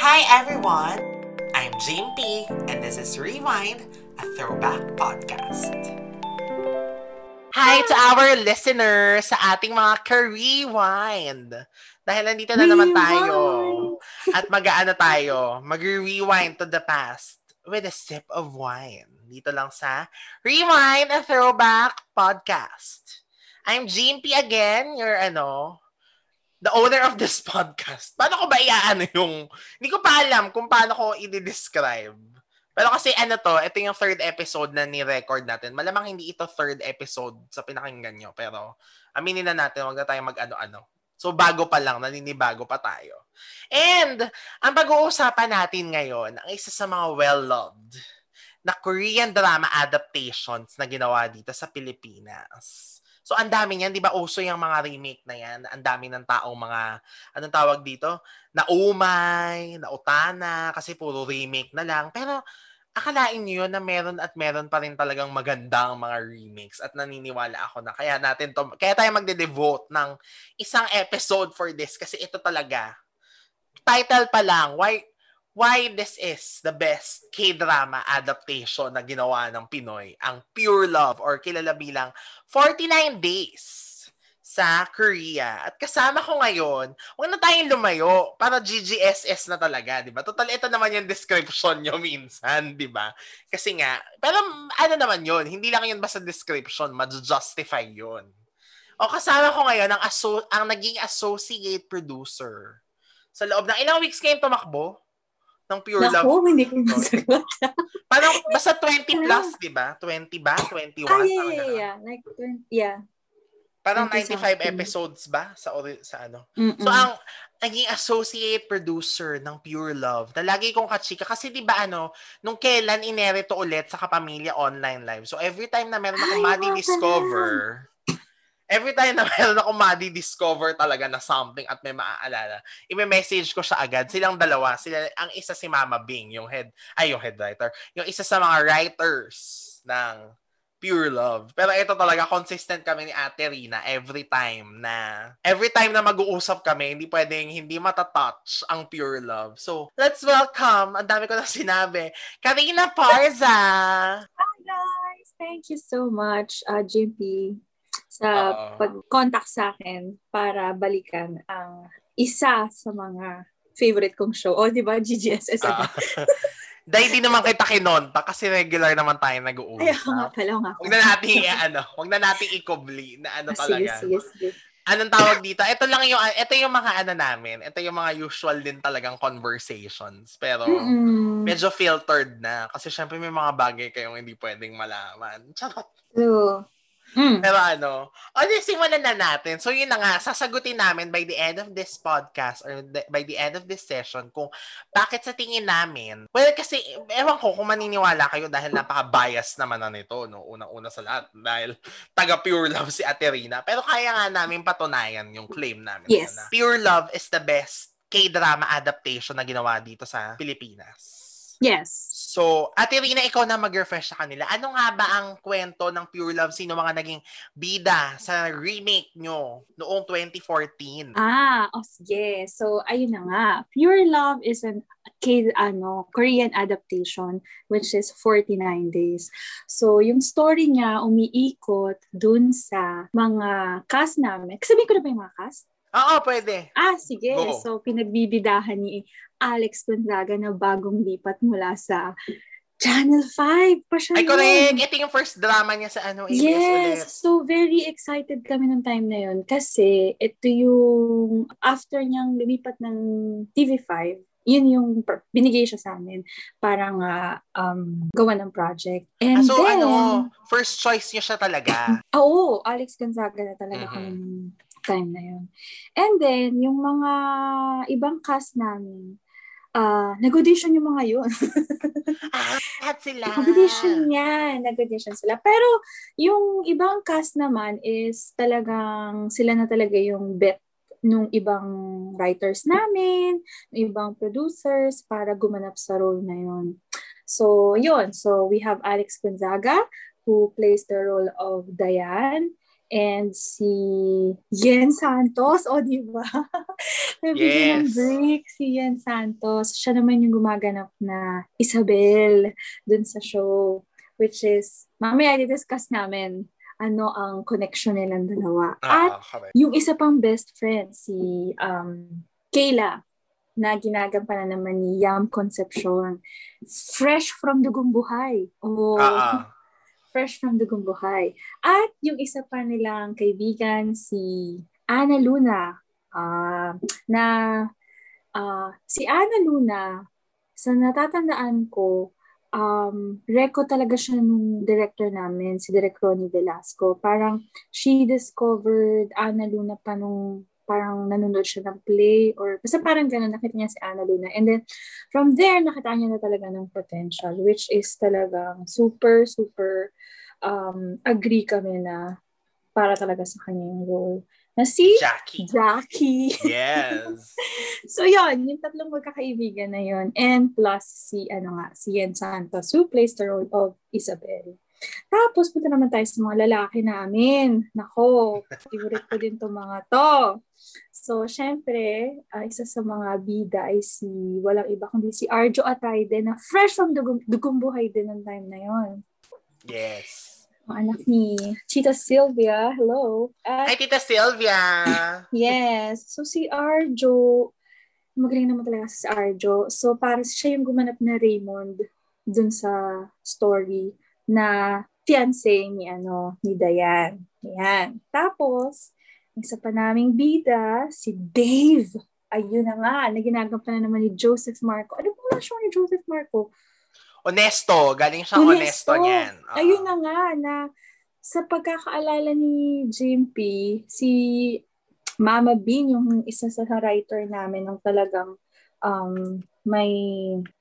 Hi everyone! I'm P, and this is Rewind, a throwback podcast. Hi to our listeners sa ating mga ka-rewind. Dahil nandito na naman tayo at mag-aano tayo, mag-rewind to the past with a sip of wine. Dito lang sa Rewind, a throwback podcast. I'm P again, your ano, the owner of this podcast, paano ko ba iaano yung, hindi ko pa alam kung paano ko i-describe. Pero kasi ano to, ito yung third episode na ni-record natin. Malamang hindi ito third episode sa pinakinggan nyo. Pero aminin na natin, wag na tayo mag-ano-ano. So bago pa lang, naninibago pa tayo. And ang pag-uusapan natin ngayon, ang isa sa mga well-loved na Korean drama adaptations na ginawa dito sa Pilipinas. So, ang dami niyan, di ba, uso yung mga remake na yan. Ang dami ng taong mga, anong tawag dito? Na umay, na utana, kasi puro remake na lang. Pero, akalain niyo na meron at meron pa rin talagang magandang mga remakes at naniniwala ako na kaya natin to, kaya tayo magde-devote ng isang episode for this kasi ito talaga title pa lang why why this is the best K-drama adaptation na ginawa ng Pinoy, ang Pure Love or kilala bilang 49 Days sa Korea. At kasama ko ngayon, huwag na tayong lumayo para GGSS na talaga, di ba? Total, ito naman yung description nyo minsan, di ba? Kasi nga, pero ano naman yun, hindi lang yun basta description, ma-justify yun. O kasama ko ngayon ang, aso- ang naging associate producer sa loob ng ilang weeks kayo tumakbo? Ng Pure Naku, Love. Naku, hindi ko masagot. Parang basta 20 plus, di ba? 20 ba? 21? Ah, yeah, yeah, yeah. Like, 20, yeah. Parang 95 episodes ba sa sa ano? Mm-mm. So ang naging associate producer ng Pure Love na lagi kong kachika kasi 'di ba ano nung kailan inerito ulit sa Kapamilya Online Live. So every time na meron akong madi-discover every time na meron ako madi-discover talaga na something at may maaalala, i-message ko siya agad. Silang dalawa, sila, ang isa si Mama Bing, yung head, ay yung head writer, yung isa sa mga writers ng Pure Love. Pero ito talaga, consistent kami ni Ate Rina every time na, every time na mag-uusap kami, hindi pwedeng hindi matatouch ang Pure Love. So, let's welcome, ang dami ko na sinabi, Karina Parza! Hi guys! Thank you so much, uh, JP sa uh, pag-contact sa akin para balikan ang isa sa mga favorite kong show. O, di ba? GGSS. Uh, dahil di naman kita kinonta kasi regular naman tayo nag-uusap. Ay, nga pala, nga. Huwag na natin, ano, huwag na natin ikobli na ano ah, talaga. Sige, sige, sige. Anong tawag dito? Ito lang yung, ito yung mga ano namin. Ito yung mga usual din talagang conversations. Pero, Mm-mm. medyo filtered na. Kasi syempre may mga bagay kayong hindi pwedeng malaman. Charot. True. Mm. Pero ano, o di simulan na natin. So yun na nga, sasagutin namin by the end of this podcast or the, by the end of this session kung bakit sa tingin namin. Well, kasi ewan ko kung maniniwala kayo dahil napaka-bias naman na nito, no? Unang-una sa lahat. Dahil taga Pure Love si Aterina. Pero kaya nga namin patunayan yung claim namin. Yes. Na Pure Love is the best K-drama adaptation na ginawa dito sa Pilipinas. Yes. So, Ate Rina, ikaw na mag-refresh sa kanila. Ano nga ba ang kwento ng Pure Love? Sino mga naging bida sa remake nyo noong 2014? Ah, oh, yeah. So, ayun na nga. Pure Love is an K, ano, Korean adaptation which is 49 days. So, yung story niya umiikot dun sa mga cast namin. Sabihin ko na ba yung mga cast? Oo, pwede. Ah, sige. Go. So, pinagbibidahan ni Alex Gonzaga na bagong lipat mula sa Channel 5 pa siya Ay, correct. Ito yung first drama niya sa ano, ABS yes, ulit. so very excited kami ng time na yun kasi ito yung after niyang lumipat ng TV5, yun yung binigay siya sa amin parang uh, um, gawa ng project. And ah, so then, ano, first choice niya siya talaga? Oo, Alex Gonzaga na talaga mm-hmm. kami time na yun. And then, yung mga ibang cast namin, uh, nag-audition yung mga yun. ah, sila. Nag-audition yan. Nag-audition sila. Pero, yung ibang cast naman is talagang, sila na talaga yung bet nung ibang writers namin, ibang producers para gumanap sa role na yun. So, yun. So, we have Alex Gonzaga who plays the role of Diane and si Yen Santos, o oh, di ba? Nabigyan yes. ng break si Ian Santos. Siya naman yung gumaganap na Isabel dun sa show. Which is, mamaya i-discuss namin ano ang connection nilang dalawa. Ah, At correct. yung isa pang best friend, si um, Kayla, na ginagampanan naman ni Yam Concepcion. Fresh from dugong buhay. Oh, uh-huh. Fresh from dugong buhay. At yung isa pa nilang kaibigan, si Ana Luna, uh, na uh, si Ana Luna, sa natatandaan ko, um, reco talaga siya nung director namin, si Direk Ronnie Velasco. Parang she discovered Ana Luna pa nung parang nanonood siya ng play or basta parang gano'n, nakita niya si Ana Luna. And then, from there, nakita niya na talaga ng potential, which is talagang super, super um, agree kami na para talaga sa kanya yung role. Na si Jackie. Jackie. Yes. so, yon yung tatlong magkakaibigan na yon And plus si, ano nga, si Yen Santos, who plays the role of Isabel. Tapos, punta naman tayo sa mga lalaki namin. Nako, favorite ko din itong mga to. So, syempre, uh, isa sa mga bida ay si, walang iba kundi si Arjo Atayde na fresh from dugong, dugong buhay din ng time na yon. Yes. Ang anak ni Tita Sylvia. Hello. At, Hi, Tita Sylvia. yes. So, si Arjo, magaling naman talaga si Arjo. So, para siya yung gumanap na Raymond dun sa story na fiancé ni ano ni Dayan. Yan. Tapos, isa pa naming bida, si Dave. Ayun na nga, na ginagampanan naman ni Joseph Marco. Ano po na ni Joseph Marco? Honesto. Galing siyang honesto, honesto niyan. Uh-huh. Ayun na nga, na sa pagkakaalala ni Jim P, si Mama Bean, yung isa sa writer namin, ng talagang um, may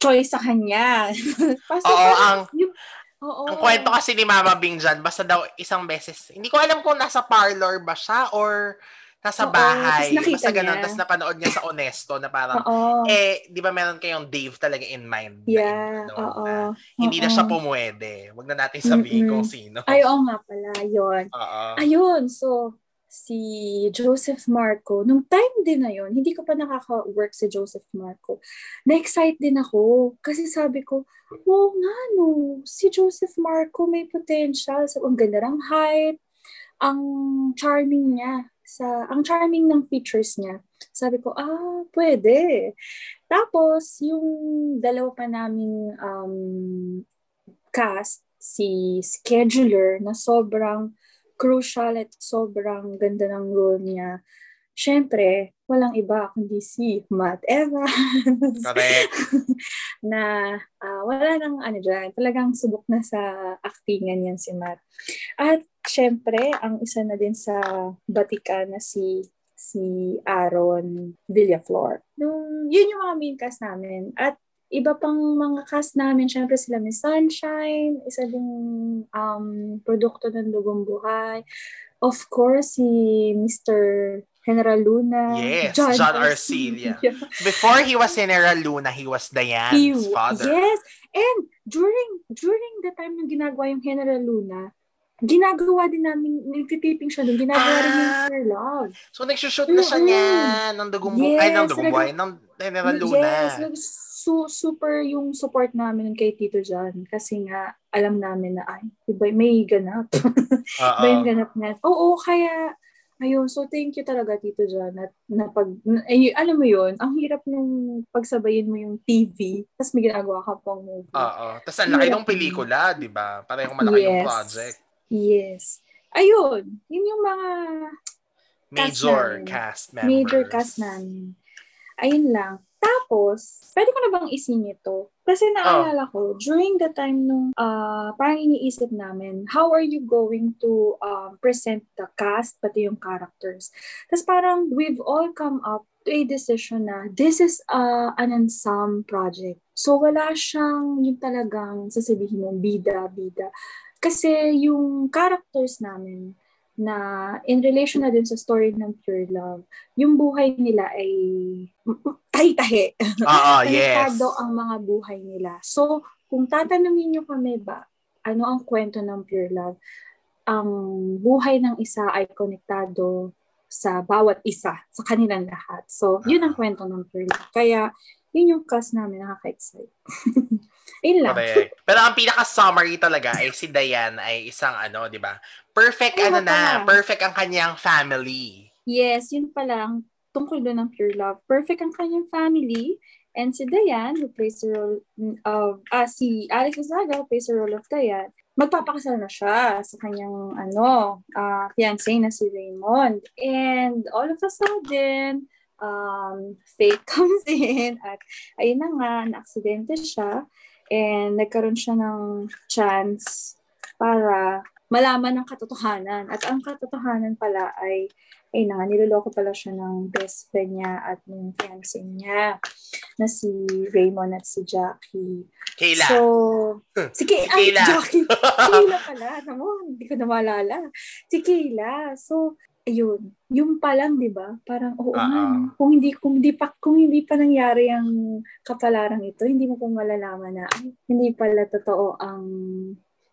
choice sa kanya. Oo, ang, yung, Oo. Ang kwento kasi ni Mama Bing dyan, basta daw isang beses. Hindi ko alam kung nasa parlor ba siya or nasa Oo, bahay. Basta ganun. Tapos napanood niya sa Honesto na parang, Oo. eh, di ba meron kayong Dave talaga in mind? Yeah, na, oo. Na, hindi Oo. na siya pumwede. Huwag na natin sabihin Mm-mm. kung sino. Ay, oo nga pala. Yun. Oo. Ayun. So, si Joseph Marco, nung time din na yon hindi ko pa nakaka-work si Joseph Marco, na-excite din ako. Kasi sabi ko, oo nga no, si Joseph Marco may potential. So, ang ganda ng height, ang charming niya. Sa, ang charming ng features niya. Sabi ko, ah, pwede. Tapos, yung dalawa pa naming um, cast, si scheduler na sobrang crucial at sobrang ganda ng role niya. Siyempre, walang iba kundi si Matt Evans. Correct. na uh, wala nang ano dyan, talagang subok na sa actingan yan si Matt. At siyempre, ang isa na din sa batika na si si Aaron Villaflor. Nung, yun yung mga main cast namin. At iba pang mga cast namin, syempre sila Miss Sunshine, isa ding um, produkto ng Dugong Buhay. Of course, si Mr. General Luna. Yes, John, John Arcelia. Before he was General Luna, he was Diane's he, father. Yes, and during during the time nung ginagawa yung General Luna, ginagawa din namin, nagtitiping siya doon, ginagawa ah, rin yung ah. For Love. So, nagsushoot na siya mm-hmm. niya ng Dugong Buhay, yes, ay, ng Dugong Buhay, ng General Luna. Yes, su- super yung support namin kay Tito John kasi nga alam namin na ay, iba may ganap. iba yung ganap na. Oo, kaya ayun, so thank you talaga Tito John at napag ay, alam mo yun, ang hirap nung pagsabayin mo yung TV tapos may ginagawa ka pang movie. Oo, tapos ang laki ng pelikula, 'di ba? Parehong malaki yes. yung project. Yes. Ayun, yun yung mga major cast, cast members. Major cast namin. Ayun lang. Tapos, pwede ko na bang isingit to? Kasi naalala oh. ko, during the time nung uh, parang iniisip namin, how are you going to um, present the cast, pati yung characters? Tapos parang we've all come up to a decision na this is uh, an ensemble project. So wala siyang yung talagang sasabihin mong bida, bida. Kasi yung characters namin, na in relation na din sa story ng Pure Love, yung buhay nila ay tahi-tahi. Oo, yes. ang mga buhay nila. So, kung tatanungin nyo kami ba, ano ang kwento ng Pure Love? Ang buhay ng isa ay konektado sa bawat isa, sa kanilang lahat. So, yun ang kwento ng Pure Love. Kaya, yun yung cast namin, nakaka-excite. Ayun lang. Correct. Pero ang pinaka-summary talaga ay si Diane ay isang ano, di ba? Perfect Ay, ano na, perfect ang kanyang family. Yes, yun pala ang tungkol doon ng Pure Love. Perfect ang kanyang family. And si Diane, who plays the role of, ah, si Alex Azaga, who plays the role of Diane, magpapakasal na siya sa kanyang, ano, ah, fiancé na si Raymond. And all of a sudden, um, fate comes in at ayun na nga, na-aksidente siya and nagkaroon siya ng chance para malaman ang katotohanan. At ang katotohanan pala ay, ay na, niloloko pala siya ng best friend niya at ng fiancé niya na si Raymond at si Jackie. Kayla. So, si Kay, Si ay, Kayla. Jackie. Kayla pala. Naman, hindi ko na maalala. Si Kayla. So, ayun. Yung pa lang, di ba? Parang, oo nga, no? Kung hindi, kung hindi pa, kung hindi pa nangyari ang kapalarang ito, hindi mo pa malalaman na, ay, hindi pala totoo ang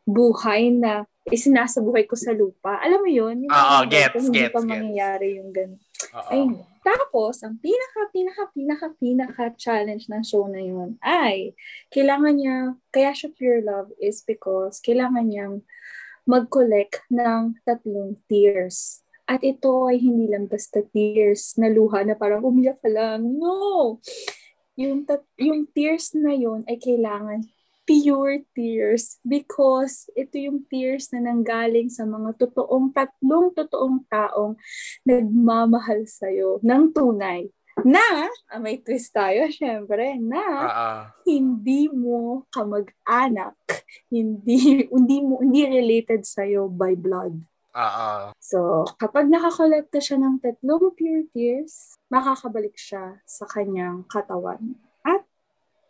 buhay na isinasabuhay ko sa lupa. Alam mo yun? Oo, parang gets, kung hindi gets, pa gets. mangyayari yung ganun. Oo. Ayun. Tapos, ang pinaka, pinaka, pinaka, pinaka challenge ng show na yun ay, kailangan niya, kaya siya pure love is because kailangan niyang mag-collect ng tatlong tears. At ito ay hindi lang basta tears na luha na parang umiyak ka lang. No! Yung, tat- yung tears na yun ay kailangan pure tears because ito yung tears na nanggaling sa mga totoong tatlong totoong taong nagmamahal sa'yo ng tunay na, ah, may twist tayo syempre, na Oo. hindi mo kamag-anak, hindi, hindi mo, hindi related sa'yo by blood. Oo. So, kapag nakakolekta siya ng tatlong pure tears, makakabalik siya sa kanyang katawan at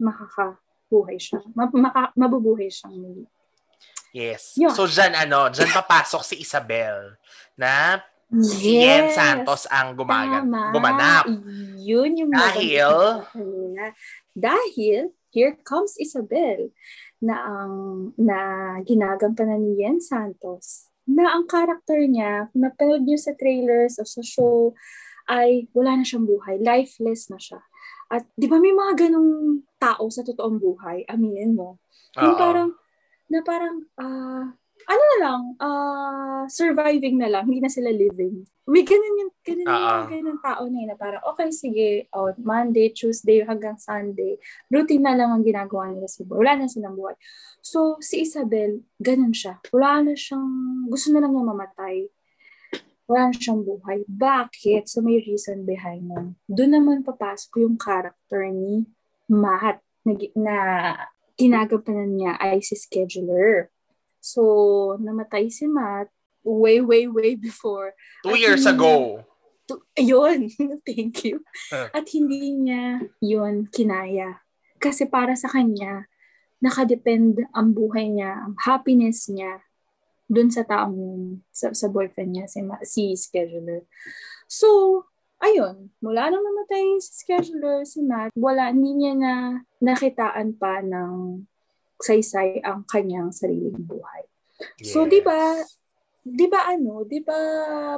makakabuhay siya. Ma- maka- mabubuhay siyang muli. Yes. Yun. So, dyan, ano, dyan papasok si Isabel na si Yen Santos ang gumagan, Tama. gumanap. Yun yung Dahil? Dahil, here comes Isabel na ang na ginagampanan ni Yen Santos na ang karakter niya, kung napanood niyo sa trailers o sa show, ay wala na siyang buhay. Lifeless na siya. At di ba may mga ganong tao sa totoong buhay, aminin mo. Yung Oo. parang, na parang, ah, ano na lang, ah, surviving na lang, hindi na sila living. May ganun yung, ganun yung Oo. mga ganun tao na yun, na parang, okay, sige, oh, Monday, Tuesday, hanggang Sunday, routine na lang ang ginagawa nila sa buhay. Wala na silang buhay. So, si Isabel, ganun siya. Wala na siyang, gusto na lang niya mamatay. Wala na siyang buhay. Bakit? So, may reason behind nun. Doon naman papasok yung character ni Matt na, na ginagampanan niya ay si scheduler. So, namatay si Matt way, way, way before. Two At years hindi- ago. To, ayun, thank you. At hindi niya yun kinaya. Kasi para sa kanya, nakadepend ang buhay niya, ang happiness niya dun sa taong sa, sa boyfriend niya, si, si scheduler. So, ayun, mula nung namatay si scheduler, si Matt, wala, hindi niya na nakitaan pa ng saysay ang kanyang sariling buhay. So, Yes. di ba, di ba ano, di ba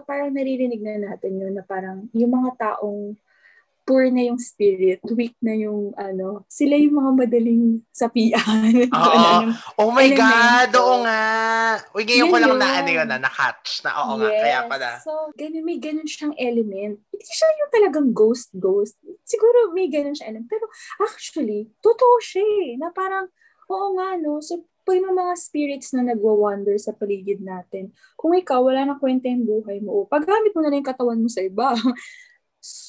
parang naririnig na natin yun na parang yung mga taong poor na yung spirit, weak na yung ano, sila yung mga madaling sapian. Oo. Ano, Oh my. God, oo nga. Uy, ngayon ko Yun lang na yun. ano yun, na na-catch na oo nga, yes. kaya pala. So, ganun, may ganun siyang element. Hindi siya yung talagang ghost-ghost. Siguro may ganun siya element. Pero actually, totoo siya eh, na parang, oo nga no, so pag may mga spirits na nagwa-wander sa paligid natin, kung ikaw, wala na kwenta yung buhay mo, o paggamit mo na lang yung katawan mo sa iba.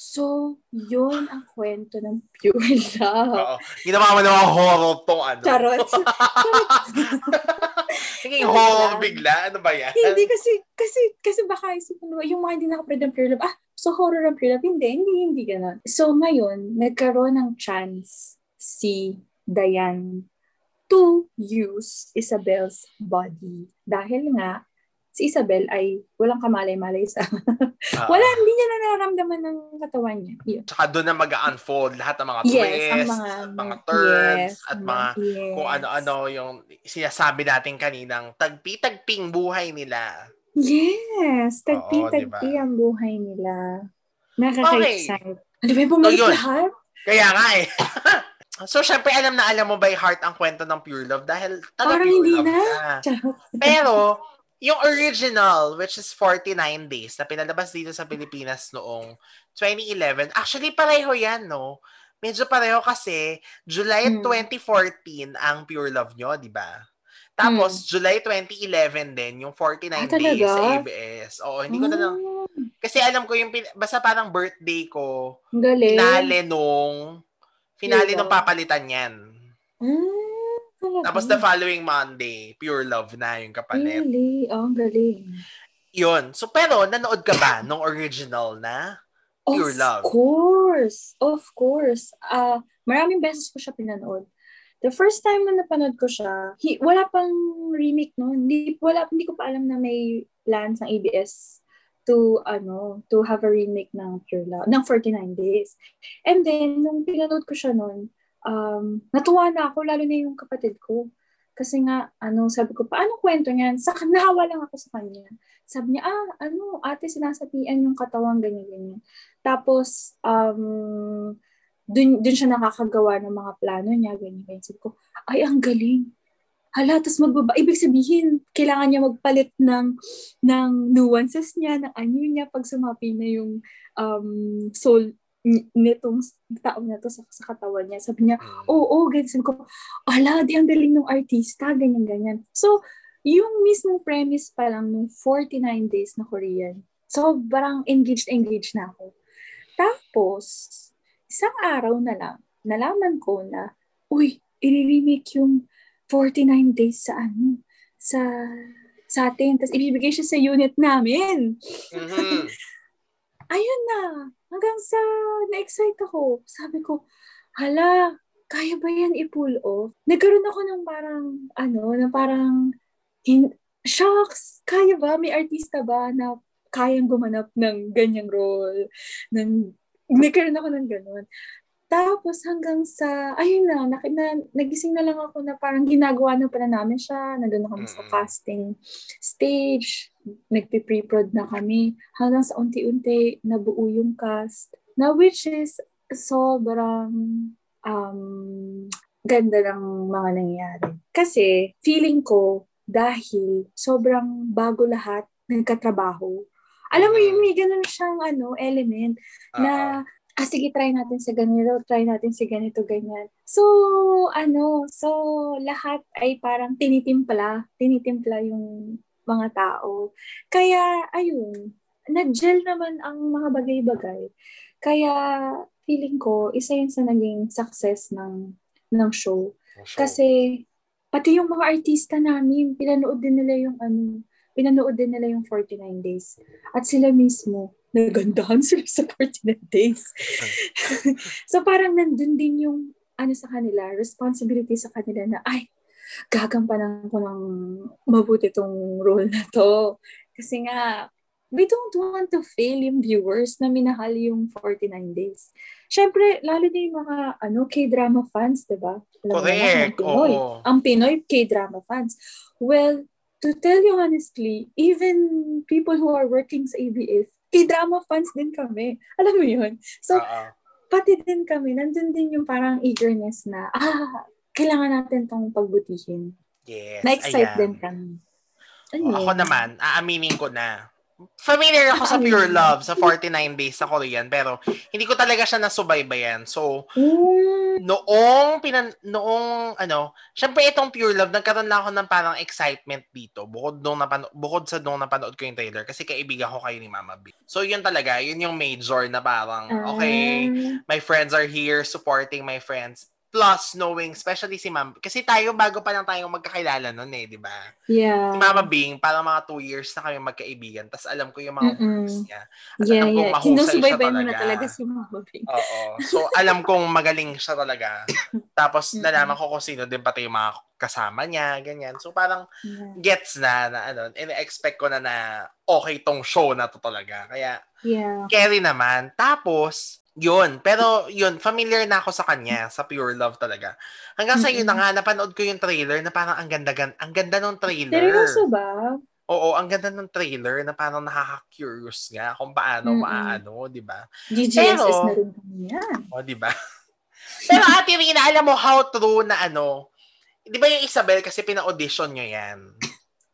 So, yun ang kwento ng pure love. Oo. Ginawa mo naman horror tong ano. Charot. Ano horror bigla. Ano ba yan? hindi kasi, kasi, kasi baka isipin mo, yung mga hindi nakapanood ng pure love, ah, so horror ang pure love. Hindi, hindi, hindi ganun. So, ngayon, nagkaroon ng chance si Diane to use Isabel's body. Dahil nga, si Isabel ay walang kamalay-malay sa... Oo. Wala, hindi niya na nararamdaman ng katawan niya. Yun. Tsaka doon na mag-unfold lahat ng mga Yes, twists, ang mga, at mga turns, yes, at mga yes. kung ano-ano yung sinasabi natin kaninang tagpi-tagping buhay nila. Yes! Tagpi-tagpi ang buhay nila. Nakaka-excite. Ano ba yung bumalik So, lahat? Kaya nga eh. so, syempre, alam na alam mo by heart ang kwento ng Pure Love dahil taga Parang Pure hindi Love na. Charot. Pero, yung original, which is 49 days, na pinalabas dito sa Pilipinas noong 2011, actually pareho yan, no? Medyo pareho kasi July Hmm. 2014 ang Pure Love nyo, di ba? Tapos, July 2011 din, yung 49 Ah, days talaga? sa ABS. Oo, hindi ko na lang... Ah, Kasi alam ko yung... pin- Basta parang birthday ko, galing. finale nung... Finale nung Love. papalitan yan. Talaga. Tapos the following Monday, Pure Love na yung kapalit. Really? Oh, ang galing. Yun. So, pero, nanood ka ba nung original na? Pure of Love. course. Of course. Ah, maraming beses ko siya pinanood. The first time na napanood ko siya, hi- wala pang remake noon. Hindi, wala, hindi ko pa alam na may plans ng ABS to ano to have a remake ng Pure Love ng 49 days. And then nung pinanood ko siya noon, um, natuwa na ako lalo na yung kapatid ko. Kasi nga ano, sabi ko, paano kwento niyan? Sa nahawa lang ako sa kanya. Sabi niya, ah, ano, ate sinasapian yung katawan ganyan ganyan. Tapos um dun, dun siya nakakagawa ng mga plano niya, ganyan, ganyan. Sabi ko, ay, ang galing. Hala, tapos magbaba. Ibig sabihin, kailangan niya magpalit ng, ng nuances niya, ng anyo niya pag sumapi na yung um, soul ni- nitong tao na to sa, sa katawan niya. Sabi niya, oo, oh, ganyan. Sabi ko, ala, di ang galing ng artista, ganyan, ganyan. So, yung mismong premise pa lang ng 49 days na Korean, so, parang engaged, engaged na ako. Tapos, isang araw na lang, nalaman ko na, uy, i-remake yung 49 days sa ano, sa sa atin. Tapos ibibigay siya sa unit namin. Mhm. Ayun na. Hanggang sa na-excite ako. Sabi ko, hala, kaya ba yan i-pull off? Nagkaroon ako ng parang, ano, na parang, hin- shocks, kaya ba? May artista ba na kayang gumanap ng ganyang role? Ng, nagkaroon ako ng ganun. Tapos hanggang sa, ayun na, na, na, nagising na lang ako na parang ginagawa na pala namin siya. Nandun na kami sa casting stage. Nagpe-pre-prod na kami. Hanggang sa unti-unti nabuo yung cast. Na which is sobrang um, ganda ng mga nangyari. Kasi feeling ko dahil sobrang bago lahat nagkatrabaho. Alam mo, yung may ganun siyang ano, element na ah, sige, try natin sa ganito, try natin sa ganito, ganyan. So, ano, so, lahat ay parang tinitimpla, tinitimpla yung mga tao. Kaya, ayun, nag-gel naman ang mga bagay-bagay. Kaya, feeling ko, isa yun sa naging success ng, ng show. Oo. Kasi, pati yung mga artista namin, pinanood din nila yung ano, pinanood din nila yung 49 days. At sila mismo, nagandahan sila sa 49 days. so parang nandun din yung ano sa kanila, responsibility sa kanila na, ay, gagampanan ko ng mabuti tong role na to. Kasi nga, we don't want to fail yung viewers na minahal yung 49 days. Siyempre, lalo na yung mga ano, K-drama fans, di ba? Correct. ang Pinoy. Oo. Ang Pinoy K-drama fans. Well, to tell you honestly, even people who are working sa ABS, K-drama fans din kami. Alam mo yun? So, Oo. pati din kami, nandun din yung parang eagerness na, ah, kailangan natin tong pagbutihin. Yes. Na-excite ayan. din kami. Ayun. Ako naman, aaminin ko na. Familiar ako sa Pure. Love, sa 49 days sa Korean, pero hindi ko talaga siya nasubaybayan. So, Mm, noong, pinan, noong, ano, syempre itong Pure Love, nagkaroon lang ako ng parang excitement dito, bukod, nung napano, bukod sa nung napanood ko yung trailer, kasi kaibigan ko kayo ni Mama B. So, yun talaga, yun yung major na parang, okay, ah, my friends are here supporting my friends. Plus, knowing, especially si Ma'am, kasi tayo, bago pa lang tayo magkakilala nun eh, di ba? yeah. Si Mama Bing, parang mga two years na kami magkaibigan. Tapos alam ko yung mga Mm-mm. works niya. At Yeah, alam kong yeah. mahusay siya Sinusubaybay mo na talaga. si Mama Bing. Oo. So, alam kong magaling siya talaga. Tapos, Mm-mm. nalaman ko kung sino din pati yung mga kasama niya, ganyan. So, parang Yeah. gets na, na ano, in-expect ko na na okay tong show na to talaga. Kaya, yeah. carry naman. Tapos, yun. Pero, yun, familiar na ako sa kanya, sa Pure Love talaga. Hanggang sa yun na nga, napanood ko yung trailer na parang ang ganda, gan- ang ganda ng trailer. Seryoso ba? Oo, ang ganda ng trailer na parang nakaka-curious nga kung paano Mm-mm. maaano, di ba? GGSS Pero- na rin kami yan. O, di ba? Pero Ate Rina, alam mo how true na ano, di ba yung Isabel kasi pina-audition nyo yan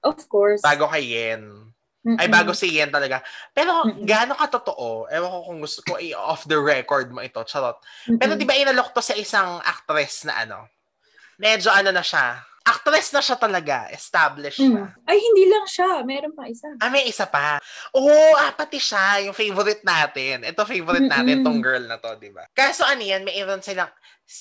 Of course. bago kay Yen. Mm-mm. Ay, bago si Yen talaga. Pero Mm-mm. gaano ka totoo? Ewan ko kung gusto ko i-off the record mo ito. Charot. Mm-mm. Pero di ba inalok to sa isang actress na ano? Medyo ano na siya. Actress na siya talaga. Established Mm. na. Ay, hindi lang siya. Meron pa isa. Ah, may isa pa. Oo, ah, pati siya. Yung favorite natin. Ito favorite natin, Mm-mm. tong girl na to, di ba? Kaso ano yan, mayroon silang,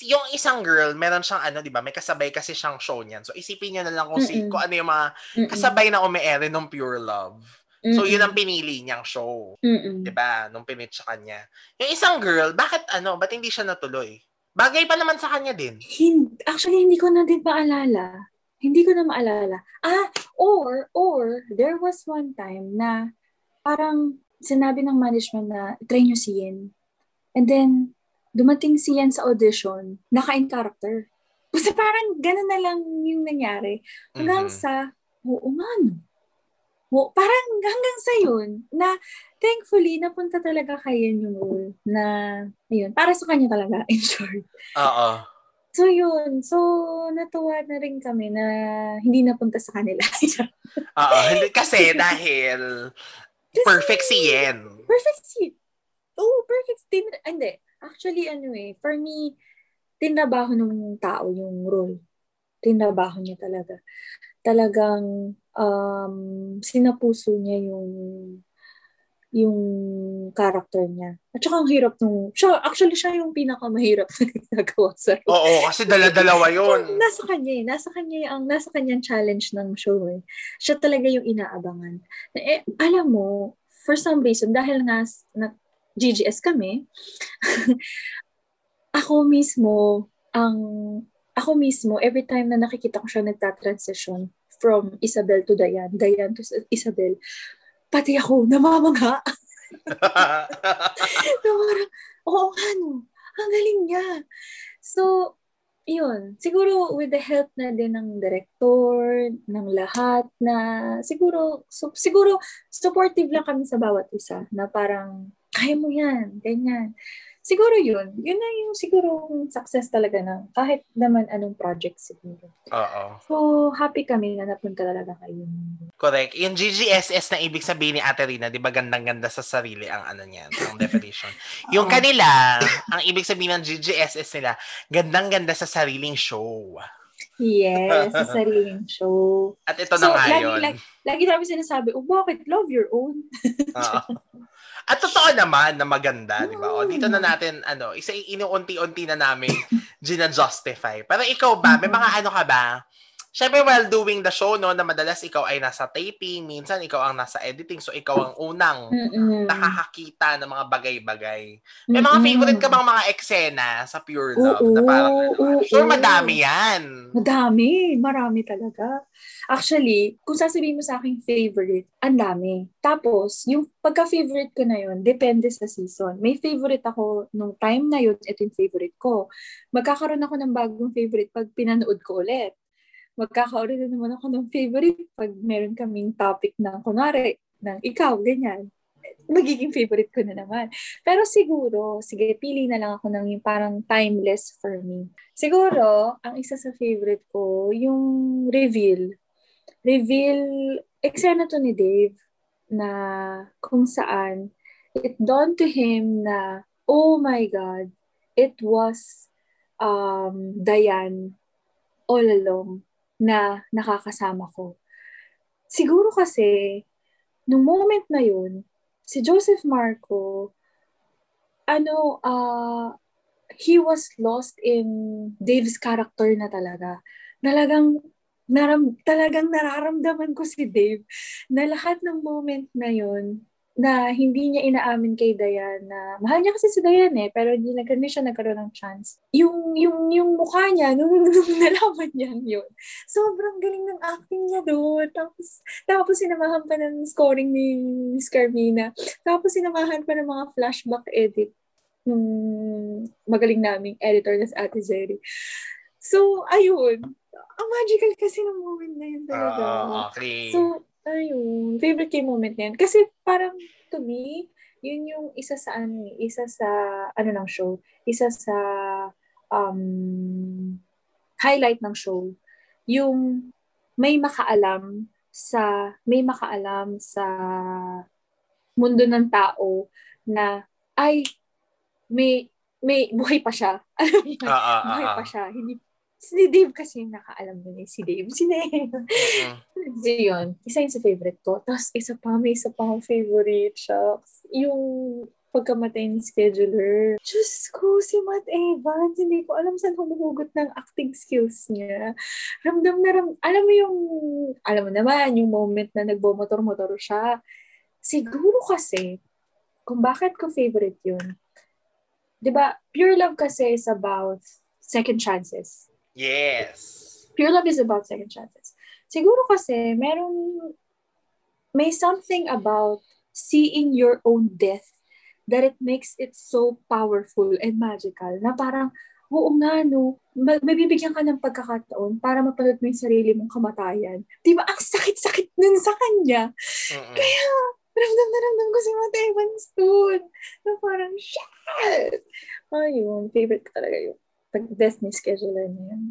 yung isang girl, meron siyang ano, di ba? May kasabay kasi siyang show niyan. So, isipin niyo na lang kung, si, Mm-mm. kung ano yung mga Mm-mm. kasabay na umeere ng Pure Love. So, yun ang pinili niyang show. Di ba? Nung pinitch sa kanya. Yung isang girl, bakit ano, ba't hindi siya natuloy? Bagay pa naman sa kanya din. Hin- Actually, hindi ko na din maalala. Hindi ko na maalala. Ah, or, or, there was one time na parang sinabi ng management na try nyo si Yen. And then, dumating si Yen sa audition, naka-in character. Basta parang ganun na lang yung nangyari. Hanggang Mhm. sa, oo nga no. Oo, parang hanggang sa yun, na thankfully, napunta talaga kay Yen yung role na, ayun, para sa kanya talaga, in short. Oo. So yun, so natuwa na rin kami na hindi napunta sa kanila. Oo. Hindi, kasi dahil perfect si Yen. perfect seat. Oh, perfect. Tin hindi. Actually, ano eh, for me, tinabaho ng tao yung role. Tinabaho niya talaga. Talagang um, sinapuso niya yung yung character niya. At saka ang hirap nung, siya, actually siya yung pinakamahirap na ginagawa sa role. Oo, kasi dala-dalawa yun. Nasa kanya eh. Nasa kanya ang nasa kanyang challenge ng show eh. Siya talaga yung inaabangan. Eh, alam mo, for some reason, dahil nga na, GGS kami, ako mismo, ang ako mismo, every time na nakikita ko siya nagta-transition from Isabel to Dayan, Dayan to Isabel, pati ako, namamangha. na parang, oo nga no, ang galing niya. So, yun, siguro with the help na din ng director, ng lahat na siguro, so, siguro supportive lang kami sa bawat isa na parang, kaya mo yan, ganyan. Siguro yun, yun na yung siguro success talaga ng kahit naman anong project siguro. Oo. So, happy kami na napunta talaga kayo. Correct. Yung GGSS na ibig sabihin ni Ate Rina, di ba gandang-ganda sa sarili ang ano niyan, ang definition. Yung kanila, ang ibig sabihin ng GGSS nila, gandang-ganda sa sariling show. Yes, sa sariling show. At ito So, na nga lagi, yun. lagi, lagi namin sinasabi, oh, bakit? Love your own. Oo. At totoo naman na maganda, di ba? O, dito na Mm. natin, ano, isa inuunti-unti na namin gina-justify. Pero ikaw ba, may mga ano ka ba? Siyempre, while doing the show, no, na madalas ikaw ay nasa taping, minsan ikaw ang nasa editing, so ikaw ang unang Mm-mm. nakakakita ng mga bagay-bagay. May mga Mm-mm. favorite ka bang mga eksena sa Pure Love Oo, na parang, oo. sure madami yan. Madami, marami talaga. Actually, kung sasabihin mo sa akin favorite, ang dami. Tapos, yung pagka-favorite ko na yun, depende sa season. May favorite ako nung time na yun, ito yung favorite ko. Magkakaroon ako ng bagong favorite pag pinanood ko ulit. Magkakaroon din naman ako ng favorite pag meron kaming topic na, kunwari, ng ikaw, ganyan. Magiging favorite ko na naman. Pero siguro, sige, pili na lang ako ng yung parang timeless for me. Siguro, ang isa sa favorite ko, yung reveal. Reveal, eksena to ni Dave, na kung saan, it dawned to him na, oh my God, it was um, Diane all along na nakakasama ko. Siguro kasi, nung moment na yun, si Joseph Marco, ano, ah, he was lost in Dave's character na talaga. Talagang, naram, talagang nararamdaman ko si Dave na lahat ng moment na yun, na hindi niya inaamin kay Dayan na mahal niya kasi si Dayan eh pero hindi, hindi siya nagkaroon ng chance. Yung yung yung mukha niya nung, nung nalaman niya yun sobrang galing ng acting niya doon. Tapos tapos sinamahan pa ng scoring ni Miss Carmina. Tapos sinamahan pa ng mga flashback edit nung magaling naming editor na si Ate Jerry. So ayun. Ang magical kasi ng moment na yun talaga. Ah, okay. So, Ayun. Favorite ko yung moment na yun. Kasi parang, to me, yun yung isa sa ano, eh, isa sa, ano ng show, isa sa um, highlight ng show. Yung may makaalam sa, may makaalam sa mundo ng tao na, ay, may, may, buhay pa siya. Alam? Ah, ah, ah, buhay ah. pa siya. Hindi, si Dave kasi nakaalam nun eh. Si Dave. Si Dave. Mm-mm. So, yun. Isa yun sa favorite ko. Tapos, isa pa, may isa pa akong favorite, shucks. Yung pagkamatay ni scheduler. Diyos ko, si Matt Evans, hindi ko alam saan humuhugot ng acting skills niya. Ramdam na ram, alam mo yung, alam mo naman, yung moment na nagbomotor-motor siya. Siguro kasi, kung bakit ko favorite yun, di ba, Pure Love kasi is about second chances. Yes. Pure love is about second chances. Siguro kasi, merong, may something about seeing your own death that it makes it so powerful and magical na parang, oo nga no, ma- mabibigyan ka ng pagkakataon para mapanood mo yung sarili mong kamatayan. Di ba? Ang sakit-sakit nun sa kanya. Mm-mm. Kaya, ramdam na ramdam ko si Matt Evans dun. Na parang, shit! Ayun, favorite ko talaga yung pag-death ni scheduler na yun.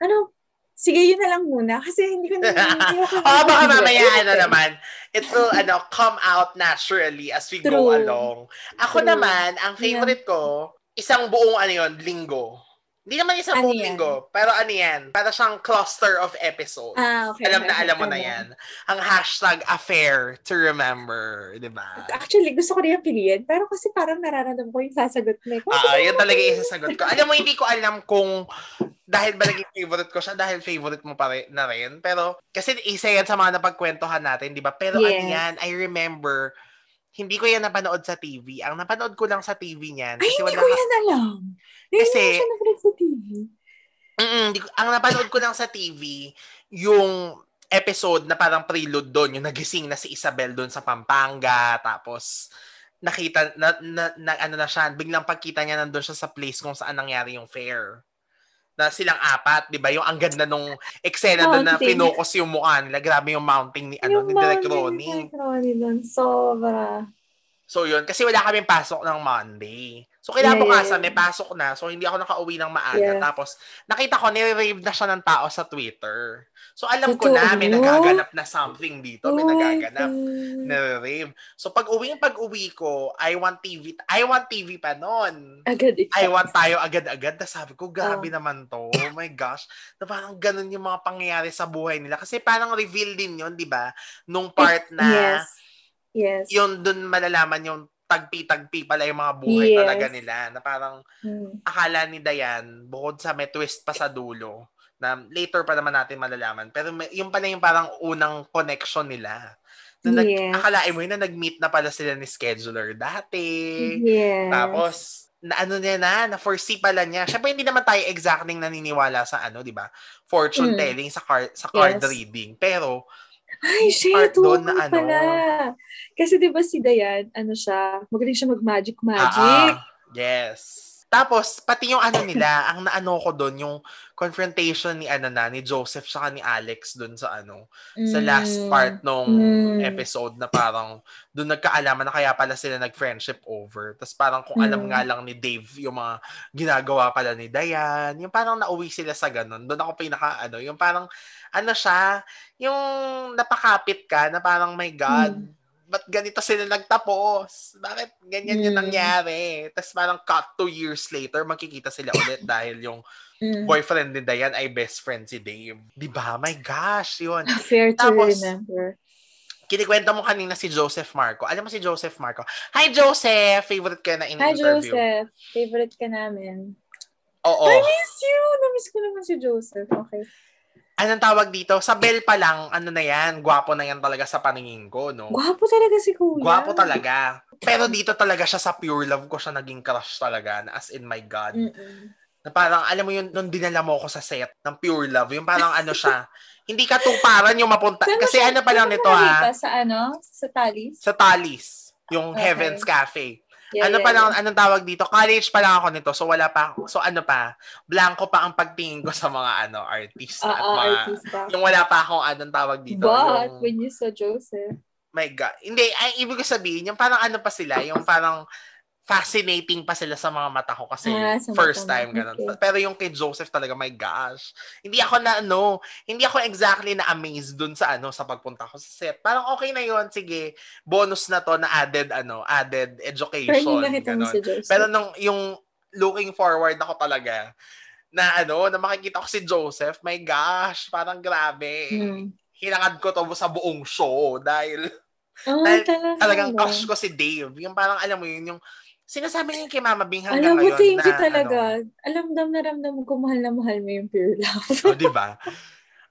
Ano, sige, yun na lang muna. Kasi hindi ko na, oh, baka mamaya ano naman, it will ano come out naturally as we go True. along. Ako True. naman, ang favorite ko, isang buong ano yun, linggo. Hindi naman isang Ano buong yan? linggo, pero ano yan, para siyang cluster of episodes. Ah, okay. alam na okay, alam mo na yan. Ang hashtag affair to remember, di ba? Actually, gusto ko rin yung piliin. Pero kasi parang nararamdaman ko yung sasagot mo. eh. Kung Ah, ano yun talaga yun? yung isasagot ko. Alam mo, hindi ko alam kung dahil ba naging favorite ko siya, dahil favorite mo pa rin, na rin. Pero, kasi isa yan sa mga napagkwentuhan natin, di ba? Pero ano Yes. yan, I remember, hindi ko yan napanood sa TV. Ang napanood ko lang sa TV niyan, Ay, kasi hindi wala ko yan alam. Hindi Kasi- ko siya napanood sa TV. Di ko- ang napanood ko lang sa TV, yung episode na parang prelude doon, yung nagising na si Isabel doon sa Pampanga, tapos nakita, na, na, na- ano na siya, biglang pagkita niya nandun siya sa place kung saan nangyari yung fair. Na silang apat, di ba? Yung ang ganda nung eksena doon na pinokos yung mukha nila. Grabe yung mounting ni, ano, ni Direk Ronnie. Ni Direk Ronnie. Sobra. So yun, kasi wala kaming pasok ng Monday. So kinabukasan, yeah, yeah. may pasok na. So hindi ako nakauwi ng maaga. Yeah. Tapos nakita ko, nire-rave na siya ng tao sa Twitter. So alam ko na, may nagaganap na something dito. May Oh nagaganap. God. Nire-rave. So pag uwi pag uwi ko, I want TV. I want TV pa noon. Agad ito. I want tayo agad-agad. Na sabi ko, grabe Oh. naman to. Oh my gosh. Na parang ganun yung mga pangyayari sa buhay nila. Kasi parang reveal din yun, di ba? Nung part na Yes. Yes. yun dun malalaman yung tagpi-tagpi pala yung mga buhay Yes. talaga nila. Na parang Hmm. akala ni Dayan, bukod sa may twist pa sa dulo, na later pa naman natin malalaman. Pero may, yung pala yung parang unang connection nila. Na nag, Yes. akalain mo yun na nag-meet na pala sila ni scheduler dati. Yes. Tapos, na ano niya na, na foresee pala niya. Syempre, hindi naman tayo exacting naniniwala sa ano, di ba? Fortune Mm. telling sa card, sa card Yes. reading. Pero, Ay, shit, doon oo na ano. pala. Kasi di ba si Dayan, ano siya, magaling siya Ah, mag-magic-magic. ah, yes. Tapos, pati yung ano nila, ang naano ko doon, yung confrontation ni ano na, ni Joseph saka ni Alex doon sa ano, sa last Mm. part nung Mm. episode na parang doon nagkaalaman na kaya pala sila nag-friendship over. Tapos parang kung alam Mm. nga lang ni Dave yung mga ginagawa pala ni Dayan, yung parang nauwi sila sa ganun. Doon ako pinaka ano, yung parang ano siya, yung napakapit ka na parang my God, Mm. Ba't ganito sila nagtapos? Bakit ganyan yung Mm. nangyari? Tapos parang cut two years later, magkikita sila ulit dahil yung Mm. boyfriend ni Dayan ay best friend si Dave. Di ba? My gosh, yun. Fair to Tapos, remember. Kinikwento mo kanina si Joseph Marco. Alam mo si Joseph Marco? Hi, Joseph! Favorite ka na Hi, in-interview. Joseph. Favorite ka namin. Oo. I miss you! Na-miss ko naman si Joseph. Okay. Anong tawag dito? Sa Bell pa lang, ano na yan, gwapo na yan talaga sa paningin ko, no? Gwapo talaga si Kuya. Gwapo talaga. Pero dito talaga siya sa pure love ko siya naging crush talaga. na As in, my God. Mm-mm. Na parang, alam mo yun, nung dinala mo ako sa set ng pure love, yung parang ano siya, hindi ka tuparan yung mapunta. Saan mo Kasi siya- ano pa lang nito ha, Sa ano? Sa Talis? sa Talis, yung Okay. Heaven's Cafe. Yeah, ano yeah, pa lang, yeah. anong tawag dito? College pa lang ako nito. So wala pa ako. So ano pa? Blanco pa ang pagtingin ko sa mga ano artista Ah, at ah, mga artista. yung wala pa akong anong tawag dito. But, yung, when you saw Joseph, my God. Hindi, ay, ibig ko sabihin, yung parang ano pa sila, yung parang fascinating pa sila sa mga mata ko kasi Ah, first time ganun. Okay. Pero yung kay Joseph talaga, my gosh. Hindi ako na ano, hindi ako exactly na amazed dun sa ano sa pagpunta ko sa set. Parang okay na yon sige. Bonus na to na added ano, added education. pero si. Pero nung yung looking forward ako talaga na ano, na makikita ko si Joseph, my gosh, parang grabe. Hmm. Hinangad ko to sa buong show dahil Oh, dahil talaga. talagang crush ko si Dave. Yung parang alam mo yun, yung sinasabi niya kay Mama Bing hanggang Alam mo, ngayon thank you talaga. Ano, Alam dam na ramdam ko mahal na mahal mo yung pure love. oh, di ba?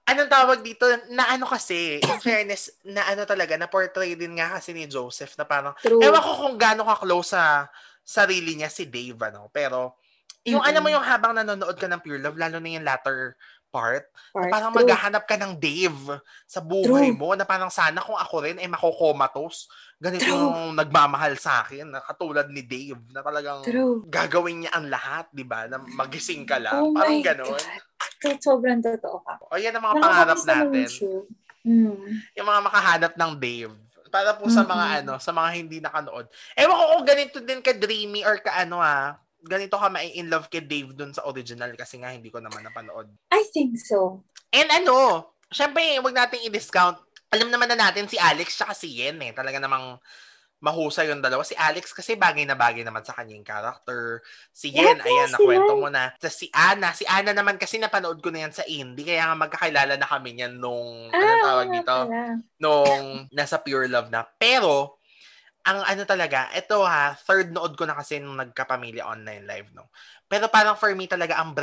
Anong tawag dito? Na ano kasi, in fairness, na ano talaga, na portray din nga kasi ni Joseph na parang, True. ewan ko kung gaano ka-close sa sarili niya si Dave, ano. Pero, yung Mm-mm. alam mo yung habang nanonood ka ng Pure Love, lalo na yung latter part, Part. parang True. maghahanap ka ng Dave sa buhay True. mo na parang sana kung ako rin ay makokomatos. Ganito True. yung nagmamahal sa akin na katulad ni Dave na talagang True. gagawin niya ang lahat, di ba? Na magising ka lang. Oh parang ganon. So, sobrang totoo ka. O yan ang mga pangarap Nakakamiss naman natin. Mm. Yung mga makahanap ng Dave. Para po sa mga ano, sa mga hindi nakanood. Ewan ko kung ganito din ka dreamy or ka ano ah, ganito ka mai-in love kay Dave dun sa original kasi nga hindi ko naman napanood. I think so. And ano, syempre, wag nating i-discount. Alam naman na natin si Alex tsaka si Yen eh. Talaga namang mahusay yung dalawa. Si Alex kasi bagay na bagay naman sa kanyang character. Si Yen, Lahat ayan, na nakwento sila. mo na. Sa si Ana, si Ana naman kasi napanood ko na yan sa indie. Kaya nga magkakilala na kami niyan nung, ano Ah, tawag oo nga dito? pala. Nung nasa Pure Love na. Pero, ang ano talaga, ito ha, third nood ko na kasi nung nagkapamilya online live, no. Pero parang for me talaga, ang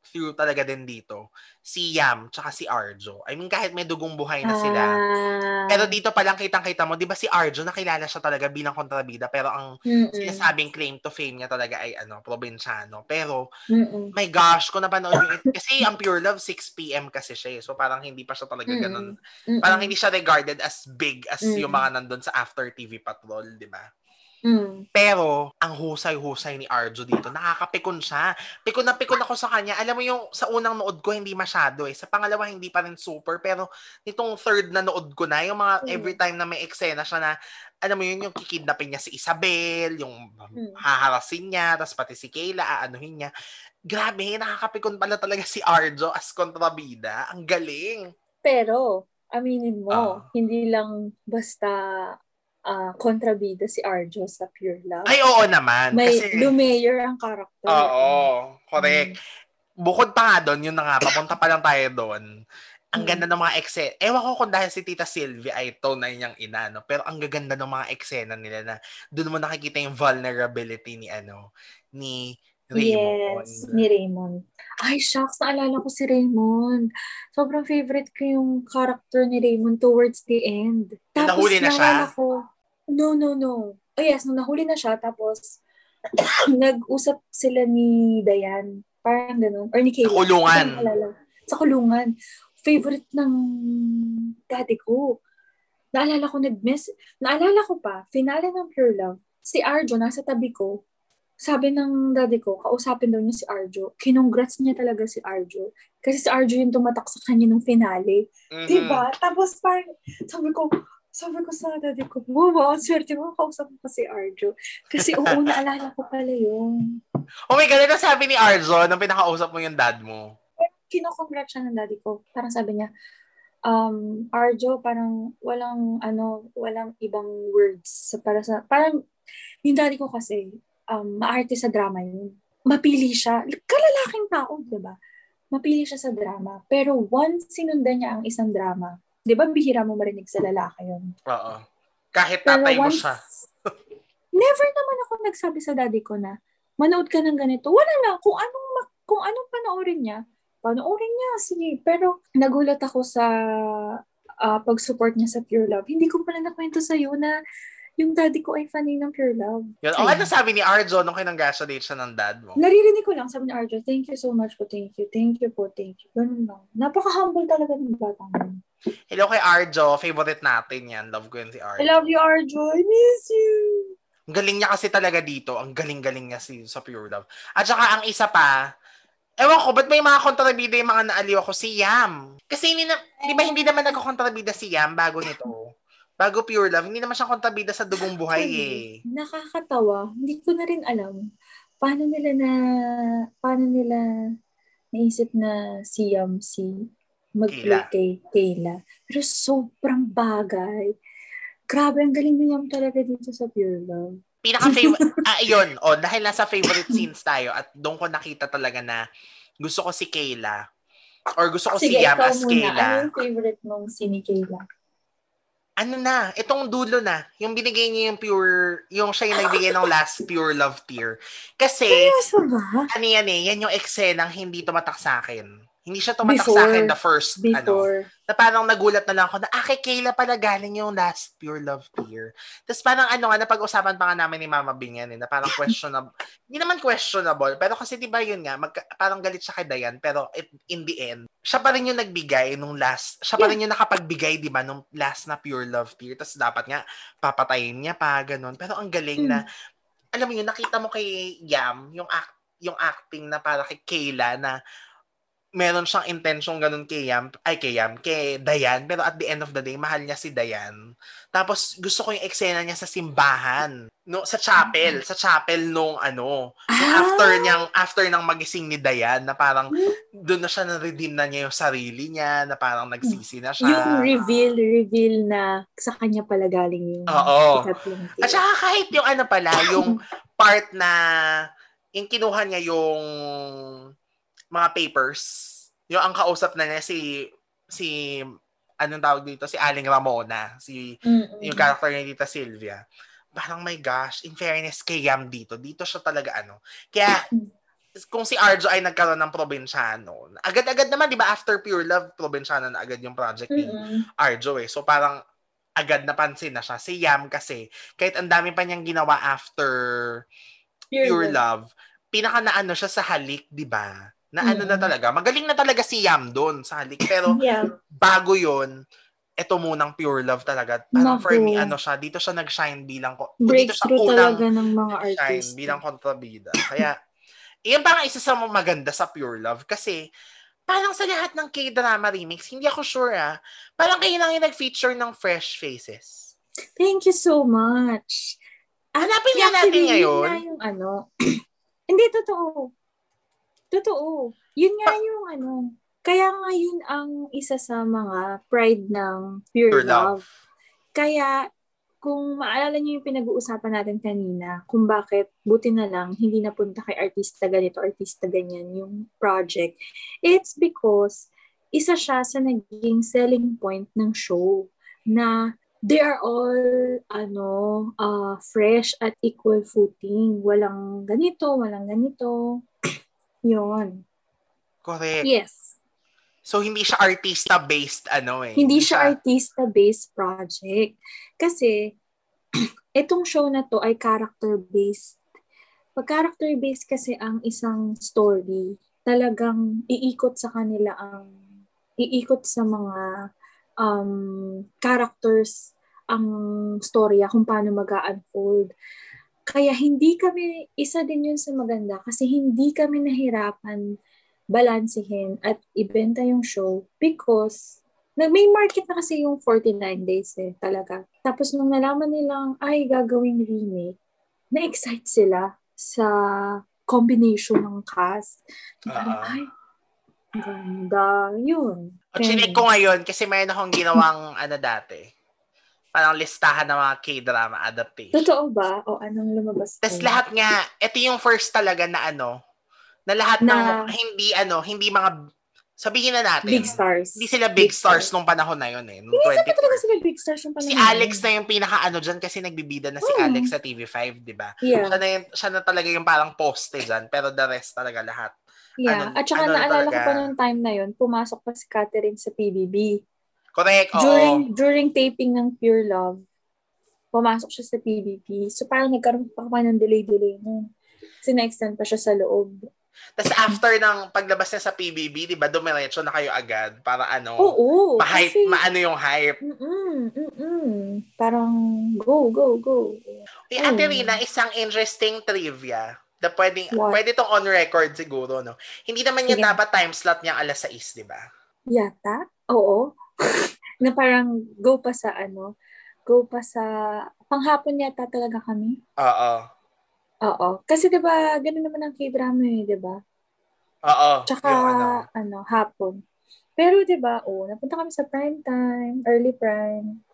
breakthrough talaga din dito, si Yam, tsaka si Arjo. I mean, kahit may dugong buhay na sila. Ah. Pero dito pa lang kitang-kita mo, di ba si Arjo, nakilala siya talaga bilang kontrabida, pero ang Mm-mm. sinasabing claim to fame niya talaga ay ano, probinsyano. Pero, Mm-mm. my gosh, kung napanood yung, kasi ang Pure Love, 6pm kasi siya eh. So parang hindi pa siya talaga Mm-mm. ganun Mm-mm. parang hindi siya regarded as big as Mm. yung mga nandun sa After TV Patrol, di ba? Mm. Pero, ang husay-husay ni Arjo dito, nakakapikon siya. Pikon na pikon ako sa kanya. Alam mo yung sa unang nood ko, hindi masyado eh. Sa pangalawa, hindi pa rin super. Pero, nitong third na nood ko na, yung mga Mm. every time na may eksena siya na, alam mo yun, yung kikidnapin niya si Isabel, yung Mm. haharasin niya, tapos pati si Kayla, aanuhin niya. Grabe, nakakapikon pala talaga si Arjo as kontrabida. Ang galing. Pero, aminin mo, Ah. hindi lang basta ah, kontrabida si Arjo sa Pure Love. Ay, oo naman. May kasi, lumayer ang karakter. Oo, correct. Mm. Bukod pa nga doon, yun na nga, papunta pa lang tayo doon. Ang Mm. ganda ng mga eksena. Ewan ko kung dahil si Tita Sylvia ay tonay niyang ina, no? pero ang gaganda ng mga eksena nila na doon mo nakikita yung vulnerability ni ano, ni Raymond. Yes, ni Raymond. Ay, shucks, naalala ko si Raymond. Sobrang favorite ko yung character ni Raymond towards the end. Nung nahuli na siya? Ko, no, no, no. Oh yes, nung nahuli na siya, tapos nag-usap sila ni Dayan. Parang ganun. Or ni Kayla. Sa kulungan. Sa kulungan. Favorite ng daddy ko. Naalala ko nag-miss. Naalala ko pa, finale ng Pure Love, si Arjo nasa tabi ko. Sabi ng daddy ko, kausapin daw niya si Arjo. Kinongrats niya talaga si Arjo. Kasi si Arjo yung tumatak sa kanya nung finale. Mhm. Diba? Tapos parang, sabi ko, sabi ko sa daddy ko, wow, swerte mo, kausap mo pa si Arjo. Kasi oo, naalala ko pala yun. Oh my God, ano sabi ni Arzo nung pinakausap mo yung dad mo? Kinokongrat siya ng daddy ko. Parang sabi niya, um, Arjo, parang walang, ano, walang ibang words. sa- Para sa, parang, yung daddy ko kasi, um, maarte sa drama yun. Mapili siya. Kalalaking tao, di ba? Mapili siya sa drama. Pero once sinundan niya ang isang drama, di ba bihira mo marinig sa lalaki yun? Oo. Kahit Pero tatay mo once, siya. never naman ako nagsabi sa daddy ko na, manood ka ng ganito. Wala lang. Kung anong, ma- kung anong panoorin niya, panoorin niya. Sige. Pero nagulat ako sa ah, pag-support niya sa Pure Love. Hindi ko pala nakwento sa'yo na yung daddy ko ay fanay ng Pure Love. Yun. O ano sabi ni Arzo nung kinongratulate siya ng dad mo? Naririnig ko lang, sabi ni Arjo, thank you so much po, thank you, thank you po, thank you. Ganun lang. Napaka-humble talaga ng batang yun. Hello kay Arjo, favorite natin yan. Love ko yun si I Arjo. love you, Arjo. I miss you. Ang galing niya kasi talaga dito. Ang galing-galing niya si, sa Pure Love. At saka ang isa pa, ewan ko, ba't may mga kontrabida yung mga naaliw ako? Si Yam. Kasi hindi na, di ba hindi naman nagkakontrabida si Yam bago nito? Bago Pure Love, hindi naman siya kontrabida sa dugong buhay eh. Nakakatawa. Hindi ko na rin alam. Paano nila na, paano nila naisip na si Yam si mag-play kay Kayla. Pero sobrang bagay. Grabe, ang galing niya talaga dito sa Pure Love. Pinaka-favorite, ah, yun, oh, dahil nasa favorite scenes tayo at doon ko nakita talaga na gusto ko si Kayla or gusto ko Sige, si Yam as muna. Kayla. Ano yung favorite mong si ni Kayla? Ano na, itong dulo na, yung binigay niya yung pure, yung siya yung nagbigay ng last pure love tear. Kasi, Seryoso ba? ano yan eh, yan yung eksenang hindi tumatak sa akin. Hindi siya tumatak sa akin the first, ano, Before. na parang nagulat na lang ako na, ah, kay Kayla pala galing yung last pure love tear. Tapos parang ano nga, napag-usapan pa nga namin ni Mama Bing yan, eh, na parang questionable. Hindi naman questionable, pero kasi di ba yun nga, magka, parang galit siya kay Dayan, pero it, in the end, siya pa rin yung nagbigay nung last, siya pa rin yung nakapagbigay, di ba, nung last na pure love tear. Tapos dapat nga, papatayin niya pa, ganun. Pero ang galing na, alam mo yun, nakita mo kay Yam, yung act, yung acting na para kay Kayla na meron siyang intention ganun kay Yam, ay kay Yam, kay Dayan, pero at the end of the day, mahal niya si Dayan. Tapos, gusto ko yung eksena niya sa simbahan, no, sa chapel, sa chapel nung ano, nung Ah! after niyang, after nang magising ni Dayan, na parang, doon na siya na-redeem na niya yung sarili niya, na parang nagsisi na siya. Yung reveal, reveal na sa kanya pala galing yung Oo. At saka kahit yung ano pala, yung part na yung kinuha niya yung mga papers, yung ang kausap na niya si si anong tawag dito, si Aling Ramona, si Mm-mm. yung character niya dito Sylvia. Parang my gosh, in fairness kay Yam dito, dito siya talaga ano. Kaya kung si Arjo ay nagkaroon ng probinsyano, agad-agad naman, di ba, after Pure Love, probinsyano na agad yung project ni Mm-mm. Arjo eh. So parang agad napansin na siya. Si Yam kasi, kahit ang dami pa niyang ginawa after Pure, Love, pinaka na ano siya sa halik, di ba? Na ano na talaga. Magaling na talaga si Yam doon sa halik. Pero Yeah. bago yon ito munang Pure Love talaga. Parang for Naku. me, ano siya, dito siya nag-shine bilang, ko- dito siya unang talaga ng mga artist. bilang kontrabida. Kaya, iyan parang isa sa maganda sa Pure Love kasi parang sa lahat ng K-drama remix, hindi ako sure ah, parang kayo lang yung nag-feature ng fresh faces. Thank you so much. Hanapin nga natin ngayon. Nga yung ano. Hindi, totoo. Totoo. Yun nga yung ano. Kaya nga yun ang isa sa mga pride ng Pure, Pure Love. Love. Kaya, kung maalala niyo yung pinag-uusapan natin kanina, kung bakit buti na lang hindi napunta kay artista ganito, artista ganyan yung project, it's because isa siya sa naging selling point ng show na they are all ano uh, fresh at equal footing. Walang ganito, walang ganito. Yon. Correct. Yes. So, hindi siya artista-based, ano eh. Hindi siya artista-based project. Kasi, itong show na to ay character-based. Pag character-based kasi ang isang story, talagang iikot sa kanila ang, iikot sa mga um, characters ang storya kung paano mag unfold Kaya hindi kami, isa din yun sa maganda kasi hindi kami nahirapan balansehin at ibenta yung show because nag may market na kasi yung 49 days eh, talaga. Tapos nung nalaman nilang ay gagawing remake, na-excite sila sa combination ng cast. Oo. ay, ganda. Yun. O, chinek ko ngayon kasi mayroon akong ginawang ano dati. Parang listahan ng mga K-drama adaptation. Totoo ba? O anong lumabas? Tapos lahat nga, ito yung first talaga na ano, na lahat Na- ng hindi ano, hindi mga, sabihin na natin, Big stars. hindi sila big, stars, nung panahon na yun eh, nung Hindi sila 24. talaga sila big stars yung Si panahon. Alex na yung pinaka-ano dyan kasi nagbibida na si Hmm. Alex sa TV5, di ba? Yeah. Siya, na yung, siya na talaga yung parang poste dyan, pero the rest talaga lahat. Yeah. Ano- At saka ano na naalala ko pa nung time na yun, pumasok pa si Catherine sa PBB. Correct, oo. During during taping ng Pure Love, pumasok siya sa PBB. So parang nagkaroon pa pa ng delay-delay nun. Kasi na-extend pa siya sa loob. Tapos after ng paglabas niya sa PBB, di ba, dumiretso na kayo agad para ano, Oo. ma-hype, kasi- maano yung hype. Mm-mm, mm-mm. parang go, go, go. Eh, Ate Rina, isang interesting trivia na pwedeng, What? pwede tong on record siguro, no? Hindi naman Sige. dapat time slot niyang alas 6, di ba? Yata? Oo. na parang go pa sa ano, go pa sa, panghapon yata talaga kami. Oo. Oo. Kasi 'di ba, ganun naman ang K-drama eh, 'di ba? Oo. Tsaka ano. ano. hapon. Pero 'di ba, oh, napunta kami sa prime time, early prime.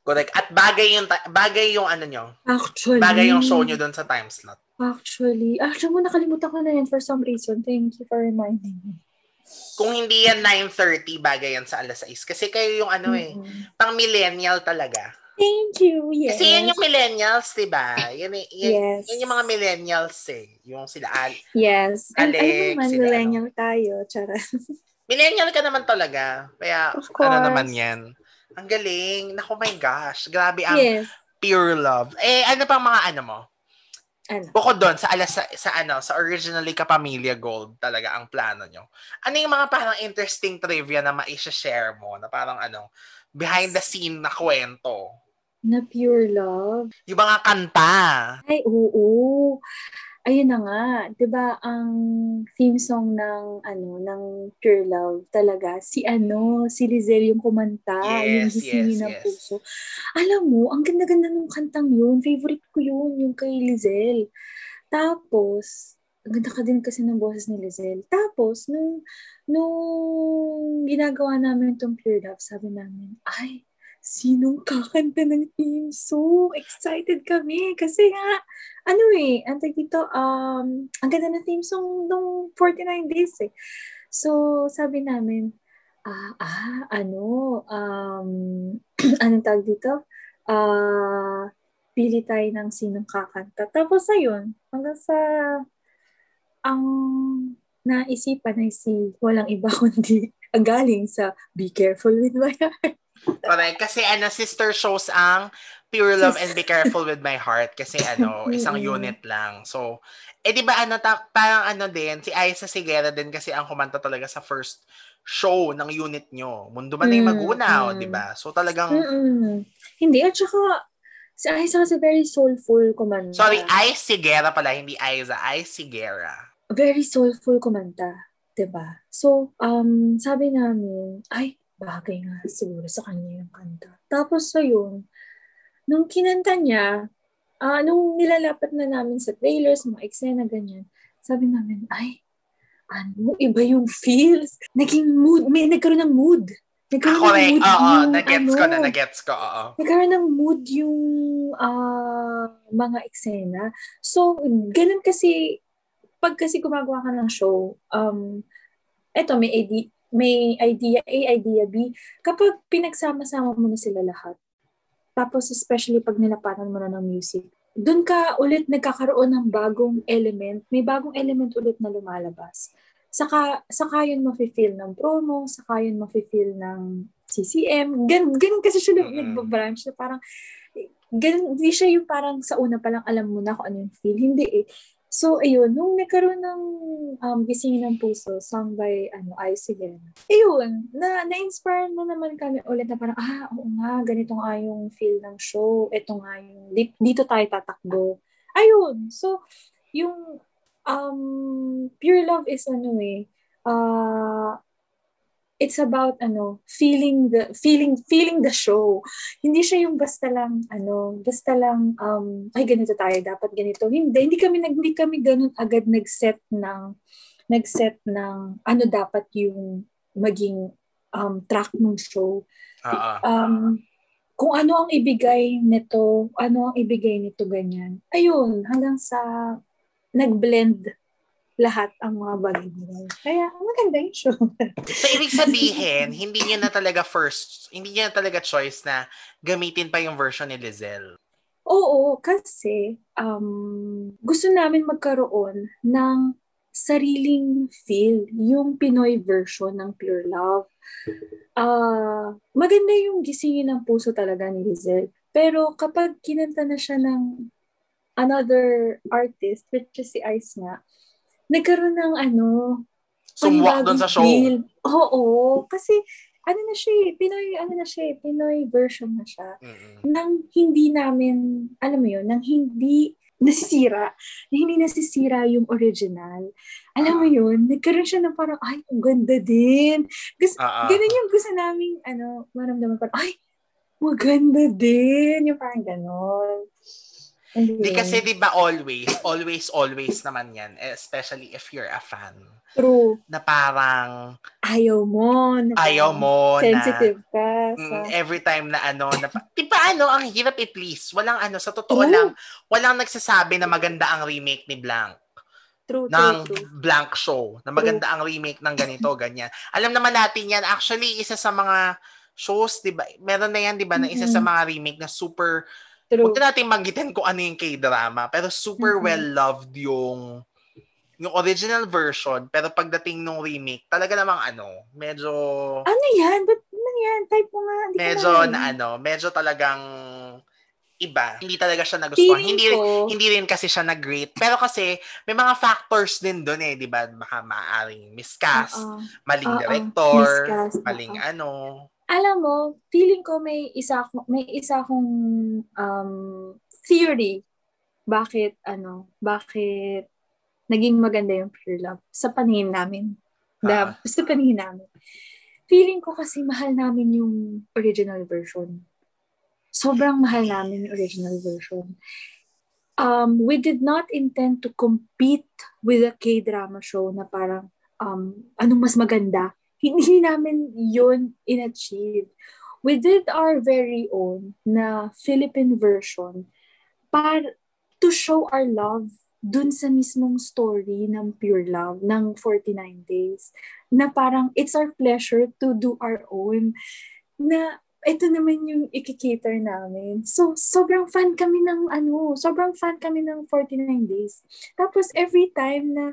Correct. At bagay yung, bagay yung ano nyo. Actually. Bagay yung show nyo doon sa time slot. Actually, actually mo nakalimutan ko na yan for some reason. Thank you for reminding me. Kung hindi yan 9.30, bagay yan sa alas 6. Kasi kayo yung ano eh, Mhm. pang millennial talaga. Thank you. Yes. Kasi yan yung millennials, di ba? Yan, eh- yan, Yes. yan yung mga millennials eh. Yung sila Al. Yes. And Alex, ano naman, sila, millennial tayo. Charot. Millennial ka naman talaga. Kaya ano naman yan. Ang galing. Naku, my gosh. Grabe ang yes. pure love. Eh, ano pang mga ano mo? Ano? Bukod doon, sa alas sa, sa ano, sa originally Kapamilya Gold talaga ang plano nyo. Ano yung mga parang interesting trivia na maisha-share mo? Na parang ano, behind the scene na kwento? Na pure love. Yung mga kanta. Ay, oo. Ayun na nga, 'di ba ang theme song ng ano ng Pure Love talaga si ano, si Lizelle yung kumanta, yung Yes, gisingin yes, ng yes. puso. Alam mo, ang ganda-ganda ng kantang yun. Favorite ko yun, yung kay Lizelle. Tapos, ang ganda ka din kasi ng boses ni Lizelle. Tapos, nung, nung ginagawa namin itong Pure Love, sabi namin, ay, sinong kakanta ng theme song? Excited kami. Kasi nga, ano eh, ang dito, um, ang ganda ng theme song nung 49 days eh. So, sabi namin, ah, ah, ano, um, anong tawag dito? Ah, pili tayo ng sinong kakanta. Tapos, ayun, hanggang sa, ang naisipan ay si walang iba kundi ang galing sa Be Careful with My Heart. Correct. Kasi ano, sister shows ang Pure Love and Be Careful with My Heart. Kasi ano, isang unit lang. So, eh di ba ano, ta- parang ano din, si Aiza Sigera din kasi ang kumanta talaga sa first show ng unit nyo. Mundo man ay magunaw, mm. di ba? So talagang, Mm-mm. Hindi, at saka, si Aiza kasi very soulful kumanta. sorry, Ai Sigera pala, hindi Aiza, Ai Sigera. Very soulful kumanta. 'di ba? So, um, sabi namin, ay, bagay nga siguro sa kanya yung kanta. Tapos, ayun, nung kinanta niya, ah nung nilalapat na namin sa trailers, mga eksena, ganyan, sabi namin, ay, ano, iba yung feels. Naging mood, may nagkaroon ng mood. Nagkaroon ng Correct, mood oo, yung, nagets ko na, ano, nagets ko, oo. nagkaroon ng mood yung ah, mga eksena. So, ganun kasi, pag kasi gumagawa ka ng show, um, eto, may idea, may idea A, idea B. Kapag pinagsama-sama mo na sila lahat, tapos especially pag nilapatan mo na ng music, doon ka ulit nagkakaroon ng bagong element, may bagong element ulit na lumalabas. Saka, saka yun mafe-feel ng promo, saka yun mafe-feel ng CCM. Gan, ganun kasi siya Mm-mm. nagbabranch na parang, ganun, hindi siya yung parang sa una pa lang alam mo na kung ano yung feel. Hindi eh. So, ayun, nung nagkaroon ng um, Gisingin ng Puso, sung by, ano, Ay Sigena. Ayun, na, na-inspire na naman kami ulit na parang, ah, oo nga, ganito nga yung feel ng show. Ito nga yung, di- dito tayo tatakbo. Ayun, so, yung um, Pure Love is ano eh, uh, it's about ano feeling the feeling feeling the show. Hindi siya yung basta lang ano basta lang um ay ganito tayo dapat ganito. Hindi hindi kami nag hindi kami ganun agad nag-set ng nag-set ng ano dapat yung maging um track ng show. Oo. um kung ano ang ibigay nito ano ang ibigay nito ganyan. Ayun hanggang sa nag-blend lahat ang mga bagay nila. Kaya maganda yung show. So, ibig sabihin, hindi niya na talaga first, hindi niya na talaga choice na gamitin pa yung version ni Lizelle. Oo, kasi um, gusto namin magkaroon ng sariling feel, yung Pinoy version ng Pure Love. Ah, maganda yung gisingin ng puso talaga ni Lizelle. Pero kapag kinanta na siya ng another artist, which is si Ice nga, nagkaroon ng ano, Sumwak doon sa show. Feel. Oo, kasi ano na siya eh, Pinoy, ano na siya eh, Pinoy version na siya. Mm-mm. Nang hindi namin, alam mo yun, nang hindi nasisira, na hindi nasisira yung original. Alam mo yun, nagkaroon siya ng parang, ay, ang ganda din. Gusto, Ah, ah. ganun yung gusto namin, ano, maramdaman parang, ay, maganda din. Yung parang ganon. Hindi kasi 'di ba always, always always naman 'yan, especially if you're a fan. True. Na parang Ayaw mo. Na ayaw mo Sensitive ka. na Sa, mm, every time na ano na 'di ba ano, ang hirap i-please. Walang ano sa totoo True. lang, walang nagsasabi na maganda ang remake ni Blank true, ng true, true. Blank Show. Na maganda ang remake ng ganito, ganyan. Alam naman natin 'yan. Actually, isa sa mga shows, 'di ba? Meron na 'yan, 'di ba, na isa sa mga remake na super True. Huwag na natin manggitin kung ano yung K-drama, pero super Mhm. well-loved yung yung original version, pero pagdating nung remake, talaga namang ano, medyo Ano yan? Ba't ano yan? Type mo nga. Hindi medyo na ano, medyo talagang iba. Hindi talaga siya nagustuhan. Feeling Hindi ko, hindi rin kasi siya nag-great. Pero kasi may mga factors din doon eh, 'di ba? Baka maaaring miscast, Oo. maling Oo, director, miscast, maling oo. ano. Alam mo, feeling ko may isa akong, may isa akong um, theory bakit ano, bakit naging maganda yung Pure Love sa paningin namin. Ah. The, sa paningin namin. Feeling ko kasi mahal namin yung original version. Sobrang mahal namin yung original version. Um, we did not intend to compete with a K-drama show na parang um, anong mas maganda. Hindi namin yun in-achieve. We did our very own na Philippine version para to show our love dun sa mismong story ng Pure Love, ng 49 Days, na parang it's our pleasure to do our own, na ito naman yung ikikater namin. So, sobrang fan kami ng ano, sobrang fan kami ng 49 Days. Tapos, every time na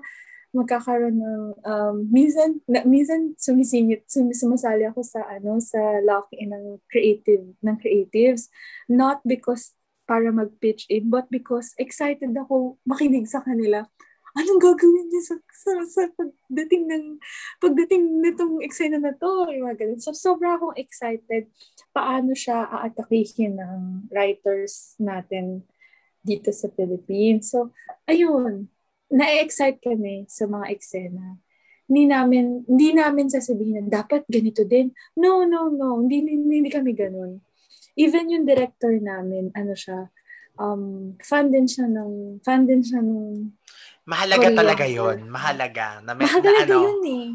magkakaroon ng um, minsan na, minsan sumisingit sum, sumasali ako sa ano sa lock-in ng creative ng creatives. Not because para mag-pitch in but because excited ako makinig sa kanila. Anong gagawin niya sa, sa, sa pagdating ng pagdating nitong eksena na to? Mga ganun. so sobra akong excited paano siya aatakihin ng writers natin dito sa Philippines. So ayun na-excite kami sa mga eksena. Hindi namin, hindi namin sasabihin na dapat ganito din. No, no, no. Hindi, hindi, hindi kami ganun. Even yung director namin, ano siya, um, fan din siya ng, fan din siya ng, Mahalaga Korean talaga. 'yon. Mahalaga na, may, mahal na ano, yun eh.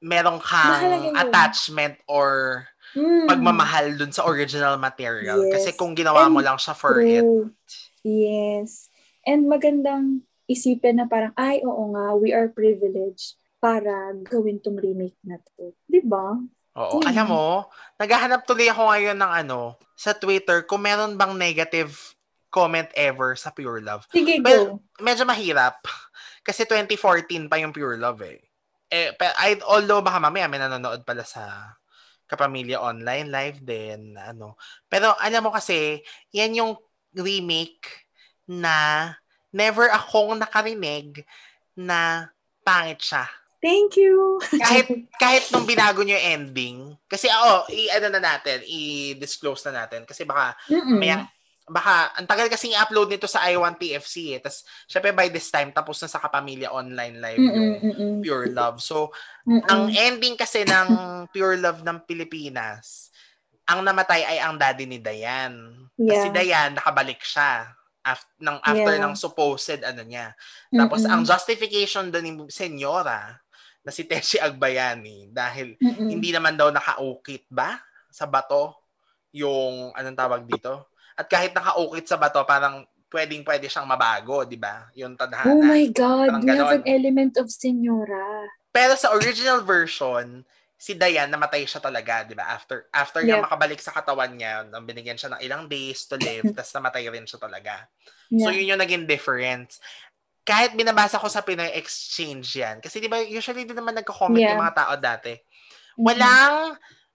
merong Mahalaga kang yun. attachment or Mm, pagmamahal dun sa original material. Yes. Kasi kung ginawa mo And lang siya for it, true. Yes. And magandang isipin na parang, ay, oo nga, we are privileged para gawin tong remake na to. Di ba? oo. Mm. Alam mo, naghahanap tuloy ako ngayon ng ano, sa Twitter, kung meron bang negative comment ever sa Pure Love. Sige, Well, go. Medyo mahirap. Kasi 2014 pa yung Pure Love eh. eh pero, I, although baka mamaya may nanonood pala sa Kapamilya Online live din. Ano. Pero alam mo kasi, yan yung remake na never akong nakarinig na pangit siya. Thank you. Kahit kahit nung binago niyo ending, kasi oo, i-ano na natin, i-disclose na natin kasi baka Mm-mm. Maya, baka, ang tagal kasi i-upload nito sa I1TFC eh. Tapos, syempre by this time, tapos na sa Kapamilya Online Live Mm-mm, yung mm-mm, Pure Love. So, mm-mm. ang ending kasi ng Pure Love ng Pilipinas, ang namatay ay ang daddy ni Dayan. Yeah. Dayan, nakabalik siya after, ng, after Yeah. ng supposed ano niya. Tapos, Mm-mm. ang justification doon ni Senyora, na si Teshi Agbayani, dahil Mm-mm. hindi naman daw nakaukit ba sa bato yung anong tawag dito? At kahit nakaukit sa bato, parang pwedeng pwede siyang mabago, di ba? Yung tadhana. Oh my God, Parang we have an element of Senyora. Pero sa original version, si Dayan namatay siya talaga, di ba? After after niya Yeah. makabalik sa katawan niya, nang binigyan siya ng ilang days to live, tapos namatay rin siya talaga. So Yeah. yun yung naging difference. Kahit binabasa ko sa Pinoy Exchange yan, kasi di ba usually din naman nagko-comment Yeah. yung mga tao dati. Mm-mm. Walang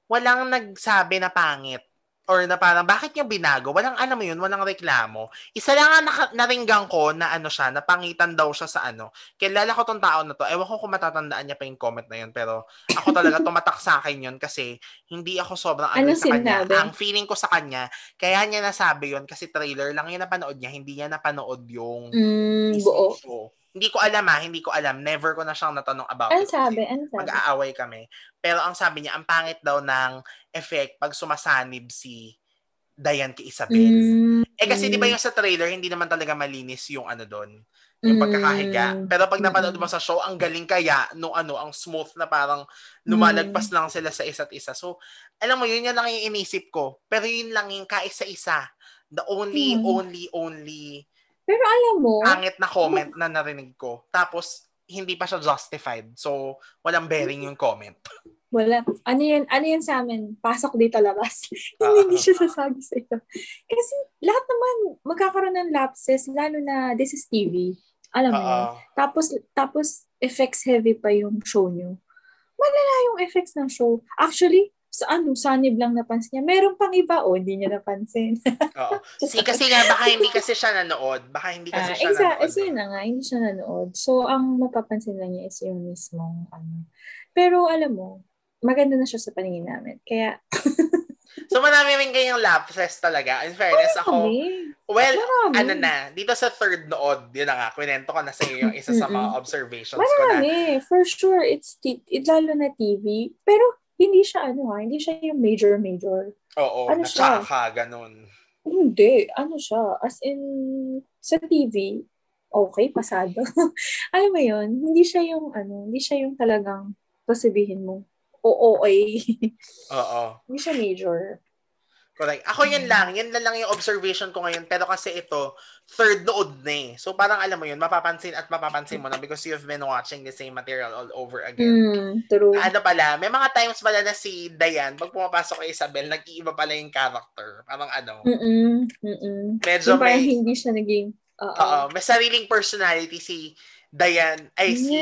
walang nagsabi na pangit. Or na parang, bakit niya binago? Walang, alam mo yun, walang reklamo. Isa lang ang naka, naringgang ko na ano siya, napangitan daw siya sa ano. Kilala ko tong tao na to. Ewan ko kung matatandaan niya pa yung comment na yun, pero ako talaga tumatak sa akin yun kasi hindi ako sobrang Ano sa kanya. Ang feeling ko sa kanya, kaya niya nasabi yun kasi trailer lang yung napanood niya, hindi niya napanood yung Mm, buo. show. Hindi ko alam ha, hindi ko alam. Never ko na siyang natanong about Ano it. sabi? Ano sabi? Mag-aaway kami. Pero ang sabi niya, ang pangit daw ng effect pag sumasanib si Diane kay Isabel. Mm, Eh kasi di ba yung sa trailer, hindi naman talaga malinis yung ano doon, yung pagkakahiga. Mm. Pero pag napanood mo sa show, ang galing kaya no ano, ang smooth na parang lumalagpas Mm. lang sila sa isa't isa. So, alam mo yun, yan lang yung inisip ko. Pero yun lang yung kaisa-isa. The only, Mm. only, only Pero alam mo, pangit na comment na narinig ko. Tapos, hindi pa siya justified. So, walang bearing yung comment. wala. Ano yan, ano yan sa amin? Pasok dito labas. Ah. hindi, hindi siya sasabi sa iyo. Kasi lahat naman magkakaroon ng lapses, lalo na this is TV. Alam mo yun. Oo. Tapos, tapos effects heavy pa yung show nyo. Malala yung effects ng show. Actually, sa ano, sanib lang napansin niya. Meron pang iba, o hindi niya napansin. Oo. Si, kasi nga, baka hindi kasi siya nanood. Baka hindi kasi Ah, siya exa- nanood. eh, yun na nga, hindi siya nanood. So, ang mapapansin lang niya is yung mismong ano. Pero alam mo, maganda na siya sa paningin namin. Kaya, So, marami rin kayong lapses talaga. In fairness, ako, kami. well, Marami. ano na, dito sa third nood, yun na nga, kwento ko na sa iyo yung isa sa mga observations ko na. Marami. For sure, it's t- it, lalo na TV. Pero, hindi siya ano ha, hindi siya yung major major. Oo, Ano na siya? tsaka, ganun. Hindi, ano siya, as in, sa TV, okay, pasado. Alam mo yun, hindi siya yung, ano, hindi siya yung talagang, sasabihin mo, oo, okay. Oo. hindi siya major. Correct. Ako Mm. yun lang. Yan na lang yung observation ko ngayon. Pero kasi ito, third nood na eh. So parang alam mo yun, mapapansin at mapapansin mo na because you've been watching the same material all over again. Mm, true. Ano pala, may mga times pala na si Diane, pag pumapasok kay Isabel, nag-iiba pala yung character. Parang ano, Mm-mm, mm-mm. medyo parang may, hindi siya naging, oo. may sariling personality si Diane, ay si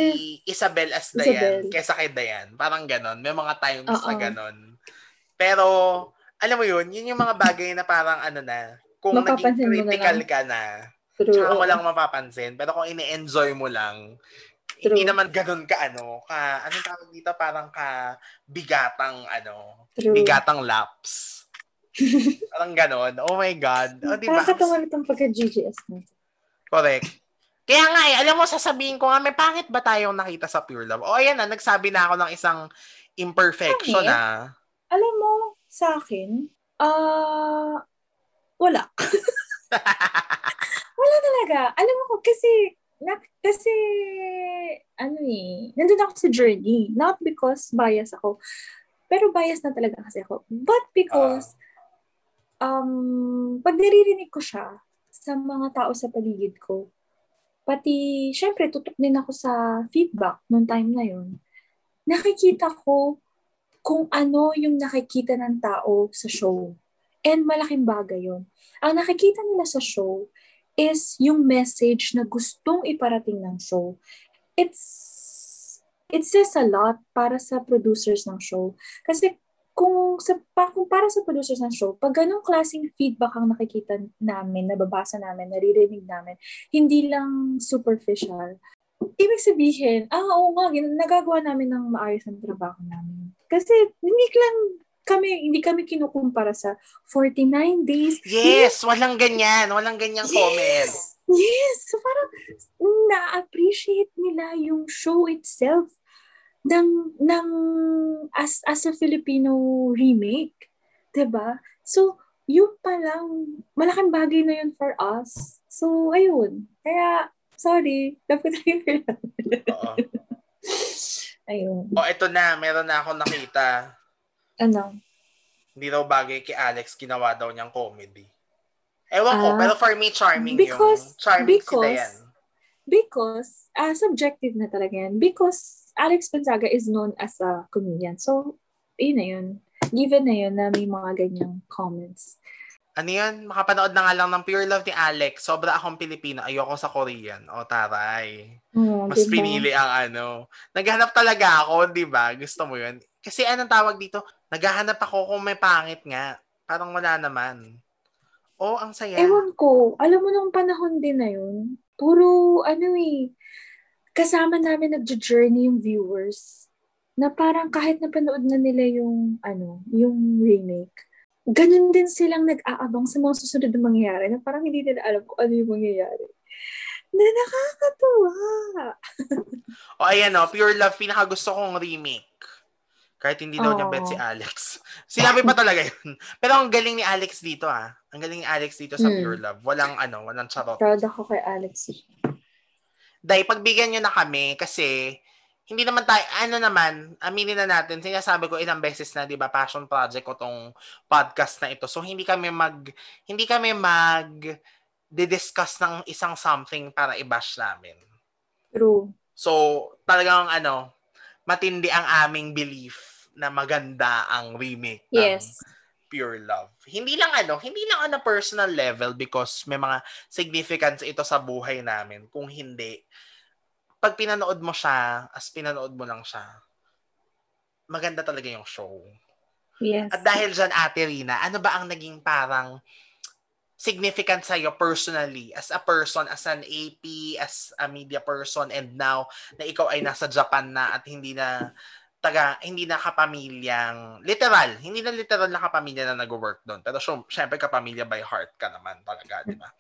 Isabel as Diane, Isabel. kesa kay Diane. Parang ganon. May mga times na Oo. ganon. Pero, alam mo yun, yun yung mga bagay na parang ano na, kung Mapapansin naging na critical lang. ka na, True. tsaka mo lang mapapansin. Pero kung ini-enjoy mo lang, hindi True. naman ganun ka ano, ka, anong tawag dito, parang ka bigatang ano, True. bigatang laps. parang ganon. Oh my God. O, diba? Nakakatawa na itong pagka-GGS natin. Correct. Kaya nga eh, alam mo, sasabihin ko nga, may pangit ba tayong nakita sa Pure Love? O ayan na, nagsabi na ako ng isang imperfection Pangit? na. Alam mo, sa akin, ah, wala. wala talaga. Alam mo ko, kasi, na, kasi, ano eh, nandun ako sa journey. Not because bias ako, pero bias na talaga kasi ako. But because, um, pag naririnig ko siya sa mga tao sa paligid ko, pati, syempre, tutok din ako sa feedback nung time na yun. Nakikita ko kung ano yung nakikita ng tao sa show. And malaking bagay yun. Ang nakikita nila sa show is yung message na gustong iparating ng show. It's it says a lot para sa producers ng show. Kasi kung sa pa, kung para sa producers ng show, pag ganong klaseng feedback ang nakikita namin, nababasa namin, naririnig namin, hindi lang superficial. Ibig sabihin, ah, oo nga, nagagawa namin ng maayos ang trabaho namin. Kasi hindi lang kami, hindi kami kinukumpara sa 49 days. Yes, walang ganyan. Walang ganyang comment. Yes! Yes! So parang na-appreciate nila yung show itself ng, ng as, as a Filipino remake. ba? So, yun pa lang, malaking bagay na yun for us. So, ayun. Kaya, sorry. Love ko tayo. Ayun. O, ito na. Meron na ako nakita. Ano? Hindi daw bagay kay Alex, ginawa daw niyang comedy. Ewan ko, Ah, pero for me, charming because- yung charming si because- Dayan. Because, uh, subjective na talaga yan. Because Alex Gonzaga is known as a comedian. So, yun na yun. Given na yun na may mga ganyang comments. Ano yun? Makapanood na nga lang ng Pure Love ni Alex. Sobra akong Pilipino. Ayoko sa Korean. O, taray. Oh, Mas diba? pinili ang ano. Naghanap talaga ako, di ba? Gusto mo yun? Kasi anong tawag dito? Naghahanap ako kung may pangit nga. Parang wala naman. Oh, ang saya. Ewan ko, alam mo nung panahon din na yun, puro ano eh, kasama namin nag-journey yung viewers na parang kahit napanood na nila yung ano, yung remake, ganun din silang nag-aabang sa mga susunod na mangyayari na parang hindi nila alam kung ano yung mangyayari. Na nakakatuwa. o ayan o, Pure Love, pinaka gusto kong remake. Kahit hindi daw oh. niya bet si Alex. Sinabi pa talaga yun. Pero ang galing ni Alex dito ah. Ang galing ni Alex dito sa hmm. Pure Love. Walang ano, walang charot. Proud ako kay Alex. Dahil pagbigyan nyo na kami kasi hindi naman tayo, ano naman, aminin na natin, sinasabi ko ilang beses na, di ba, passion project ko tong podcast na ito. So, hindi kami mag, hindi kami mag, discuss ng isang something para i-bash namin. True. So, talagang ano, matindi ang aming belief na maganda ang remake yes. ng Pure Love. Hindi lang ano, hindi lang on a personal level because may mga significance ito sa buhay namin. Kung hindi, pag pinanood mo siya, as pinanood mo lang siya, maganda talaga yung show. Yes. At dahil dyan, Ate Rina, ano ba ang naging parang significant sa'yo personally as a person, as an AP, as a media person, and now na ikaw ay nasa Japan na at hindi na taga, hindi na kapamilyang, literal, hindi na literal na kapamilya na nag-work doon. Pero syempre kapamilya by heart ka naman talaga, di ba?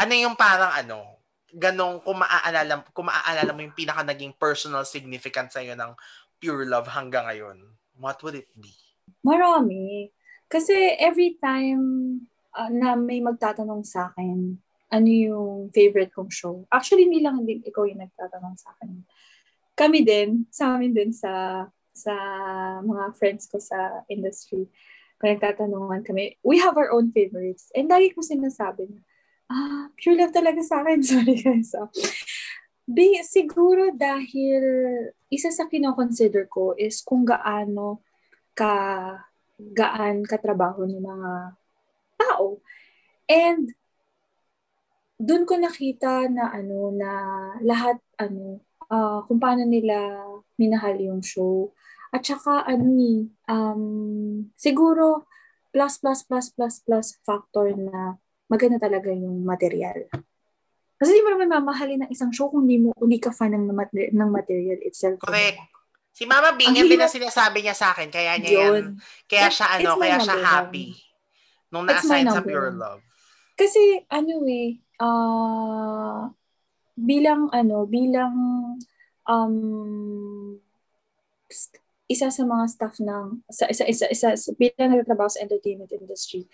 Ano yung parang ano, ganong, kung maaalala, kung maaalala mo yung pinaka naging personal significance sa'yo ng pure love hanggang ngayon, what would it be? Marami. Kasi every time uh, na may magtatanong sa akin, ano yung favorite kong show. Actually, hindi lang hindi ikaw yung nagtatanong sa akin. Kami din, sa amin din sa sa mga friends ko sa industry, kung nagtatanungan kami, we have our own favorites. And lagi ko sinasabi na, ah, pure love talaga sa akin. Sorry guys. So, be, siguro dahil isa sa kinoconsider ko is kung gaano ka gaan katrabaho ng mga tao. And doon ko nakita na ano na lahat ano uh, kung paano nila minahal yung show. At saka ano ni um, siguro plus plus plus plus plus factor na maganda talaga yung material. Kasi di mo naman mamahalin ng isang show kung di mo hindi ka fan ng, ng material itself. Correct. Si Mama Bing, yan din ang sinasabi niya sa akin. Kaya niya yun. yan. Kaya siya ano, kaya siya happy. One Nung na-assign sa Pure Love. Kasi ano eh, uh, bilang ano, bilang um, isa sa mga staff ng sa isa isa isa, isa bilang nagtatrabaho sa entertainment industry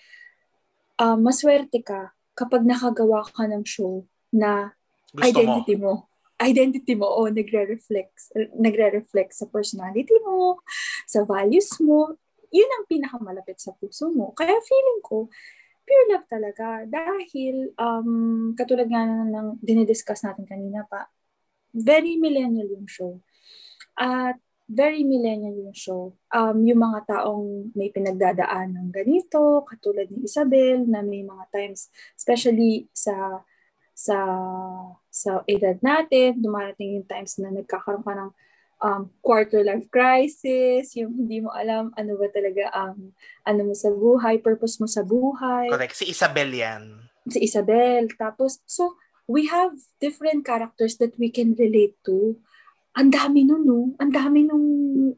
uh, maswerte ka kapag nakagawa ka ng show na Gusto identity mo. mo identity mo o nagre-reflect nagre-reflect sa personality mo, sa values mo, yun ang pinakamalapit sa puso mo. Kaya feeling ko, pure love talaga. Dahil, um, katulad nga ng dinidiscuss natin kanina pa, very millennial yung show. At very millennial yung show. Um, yung mga taong may pinagdadaan ng ganito, katulad ni Isabel, na may mga times, especially sa sa sa edad natin, dumarating yung times na nagkakaroon ka ng um, quarter life crisis, yung hindi mo alam ano ba talaga ang ano mo sa buhay, purpose mo sa buhay. Correct. Si Isabel yan. Si Isabel. Tapos, so, we have different characters that we can relate to. Ang dami nun, no? Ang dami nung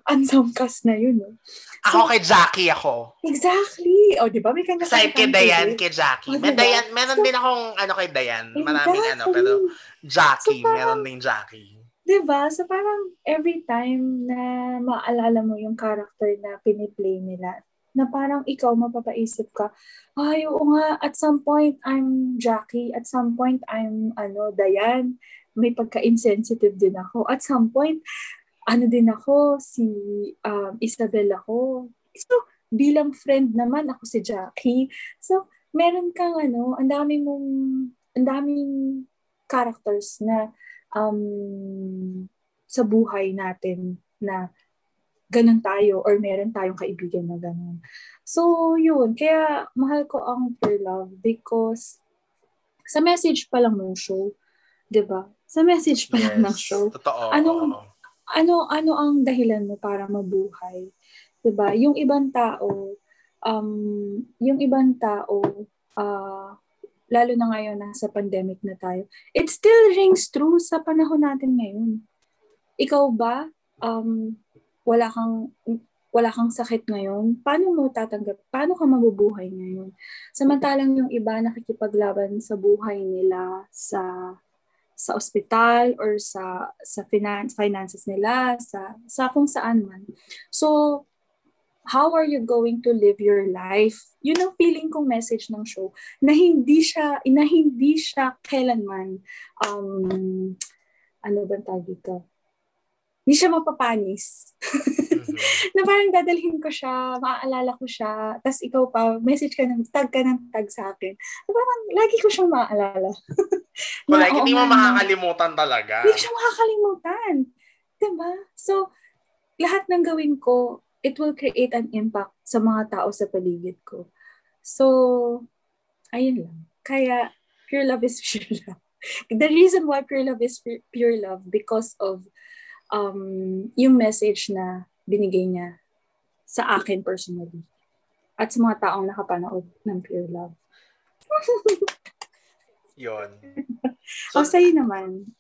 unsung cast na yun, no? So, ako kay Jackie ako. Exactly. O, oh, di ba? May kanya Side kay Dayan, kay Jackie. Oh, diba? May Dayan, meron so, din akong ano kay Dayan. Maraming exactly. ano, pero Jackie, so, parang, meron din Jackie. 'Di ba? So parang every time na maalala mo yung character na piniplay nila, na parang ikaw mapapaisip ka, ay, oo nga, at some point, I'm Jackie. At some point, I'm, ano, Dayan. May pagka-insensitive din ako. At some point, ano din ako, si um, Isabel ako. So, bilang friend naman ako si Jackie. So, meron kang ano, ang dami mong, ang daming characters na um, sa buhay natin na ganun tayo or meron tayong kaibigan na ganun. So, yun. Kaya, mahal ko ang Pure Love because sa message pa lang ng show, di ba? Sa message pa yes, ng show. Totoo. Anong, ano, ano ang dahilan mo para mabuhay? Di ba? Yung ibang tao, um, yung ibang tao, uh, lalo na ngayon nasa pandemic na tayo, it still rings true sa panahon natin ngayon. Ikaw ba, um, wala kang wala kang sakit ngayon, paano mo tatanggap? Paano ka mabubuhay ngayon? Samantalang yung iba nakikipaglaban sa buhay nila sa sa ospital or sa sa finance finances nila sa sa kung saan man. So how are you going to live your life? Yun ang feeling kong message ng show na hindi siya na hindi siya kailanman um ano ba tawag dito? Hindi siya mapapanis. na parang dadalhin ko siya, maaalala ko siya, tapos ikaw pa, message ka ng, tag ka ng tag sa akin. Na parang lagi ko siyang maaalala. na, like, hindi mo makakalimutan talaga. Hindi ko siya makakalimutan. Diba? So, lahat ng gawin ko, it will create an impact sa mga tao sa paligid ko. So, ayun lang. Kaya, pure love is pure love. The reason why pure love is pure love because of um, yung message na binigay niya sa akin personally at sa mga taong nakapanood ng Pure Love. Yon. So, o sa'yo naman.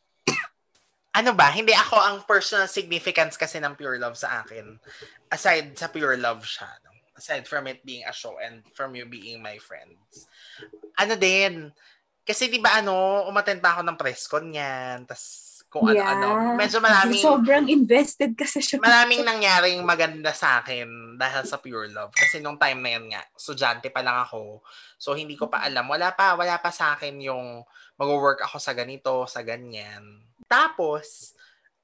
Ano ba? Hindi ako ang personal significance kasi ng Pure Love sa akin. Aside sa Pure Love siya. No? Aside from it being a show and from you being my friends. Ano din, kasi di ba ano, umattend pa ako ng press con niyan. Tapos kung ano-ano. Medyo maraming... Sobrang invested kasi siya. Maraming nangyaring maganda sa akin dahil sa Pure Love. Kasi nung time na yan nga, estudyante pa lang ako. So, hindi ko pa alam. Wala pa, wala pa sa akin yung mag-work ako sa ganito, sa ganyan. Tapos,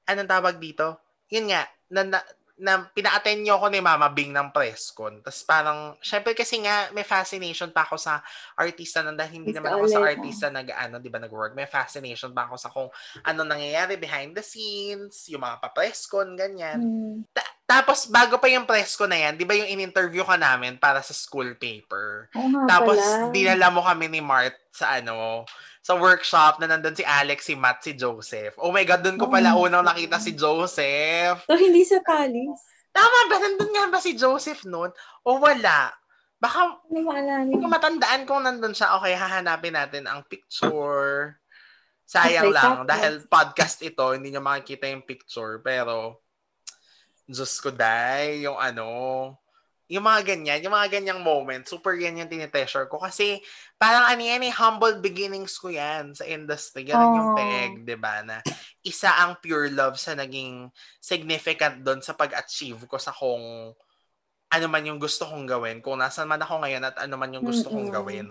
anong tawag dito? Yun nga, na, na pina-attend niyo ako ni Mama Bing ng press con. Tapos parang, syempre kasi nga, may fascination pa ako sa artista na dahil hindi It's naman ako sa artista nag, ano, di ba, nag-work. May fascination pa ako sa kung ano nangyayari behind the scenes, yung mga pa-press con, ganyan. Mm. Ta- tapos, bago pa yung press ko na yan, di ba yung in-interview ka namin para sa school paper? Oh, Tapos, pala. dinala mo kami ni Mart sa ano, sa workshop na nandun si Alex, si Matt, si Joseph. Oh my God, doon ko pala oh, unang nakita si Joseph. So, hindi sa Talis? Tama ba? Nandun nga ba si Joseph noon? O wala? Baka, hindi ko matandaan kung nandun siya. Okay, hahanapin natin ang picture. Sayang okay, lang. Podcast. Dahil podcast ito, hindi nyo makikita yung picture. Pero, Diyos ko, dai, yung ano, yung mga ganyan, yung mga ganyang moment, super yan yung tinitreasure ko. Kasi, parang ano yan eh, humble beginnings ko yan sa industry. Ganun oh. yung peg, di ba? Na isa ang pure love sa naging significant doon sa pag-achieve ko sa kung ano man yung gusto kong gawin. Kung nasan man ako ngayon at ano man yung gusto kong gawin.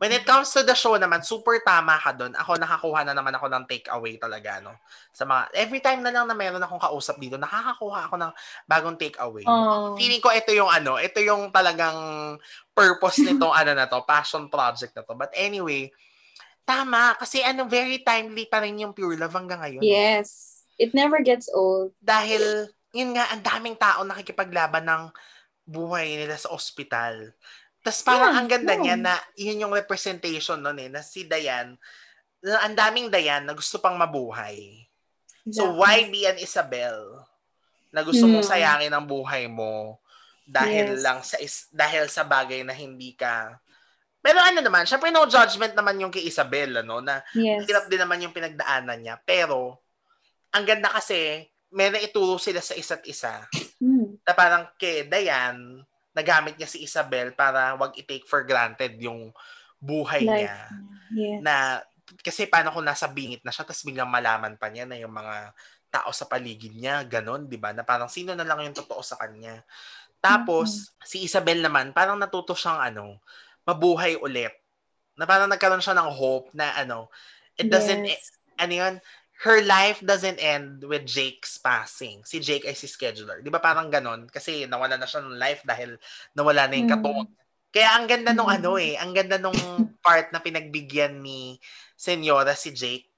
When it comes to the show naman, super tama ka doon. Ako nakakuha na naman ako ng takeaway talaga, no? Sa mga, every time na lang na meron akong kausap dito, nakakakuha ako ng bagong takeaway. Oh. Feeling ko ito yung ano, ito yung talagang purpose nitong ano na to, passion project na to. But anyway, tama. Kasi ano, very timely pa rin yung Pure Love hanggang ngayon. Yes. It never gets old. Dahil, yun nga, ang daming tao nakikipaglaban ng buhay nila sa ospital. Tapos parang yeah, ang ganda yeah. niya na yun yung representation nun eh, na si Dayan, na ang daming Dayan na gusto pang mabuhay. Exactly. So why be an Isabel na gusto mm. mong sayangin ang buhay mo dahil yes. lang sa is, dahil sa bagay na hindi ka pero ano naman, syempre no judgment naman yung kay Isabel, ano, na yes. hirap din naman yung pinagdaanan niya. Pero, ang ganda kasi, may naituro sila sa isa't isa. Mm. Na parang kay Dayan, nagamit niya si Isabel para wag i-take for granted yung buhay Life. niya. Yes. Na kasi paano kung nasa bingit na siya tapos biglang malaman pa niya na yung mga tao sa paligid niya, ganun, 'di ba? Na parang sino na lang yung totoo sa kanya. Tapos mm-hmm. si Isabel naman parang natuto siyang ano, mabuhay ulit. Na parang nagkaroon siya ng hope na ano, it doesn't yes. ano yun, her life doesn't end with Jake's passing. Si Jake ay si scheduler. Di ba parang ganon? Kasi nawala na siya ng life dahil nawala na yung katuon. Mm. Kaya ang ganda nung mm. ano eh, ang ganda nung part na pinagbigyan ni Senyora si Jake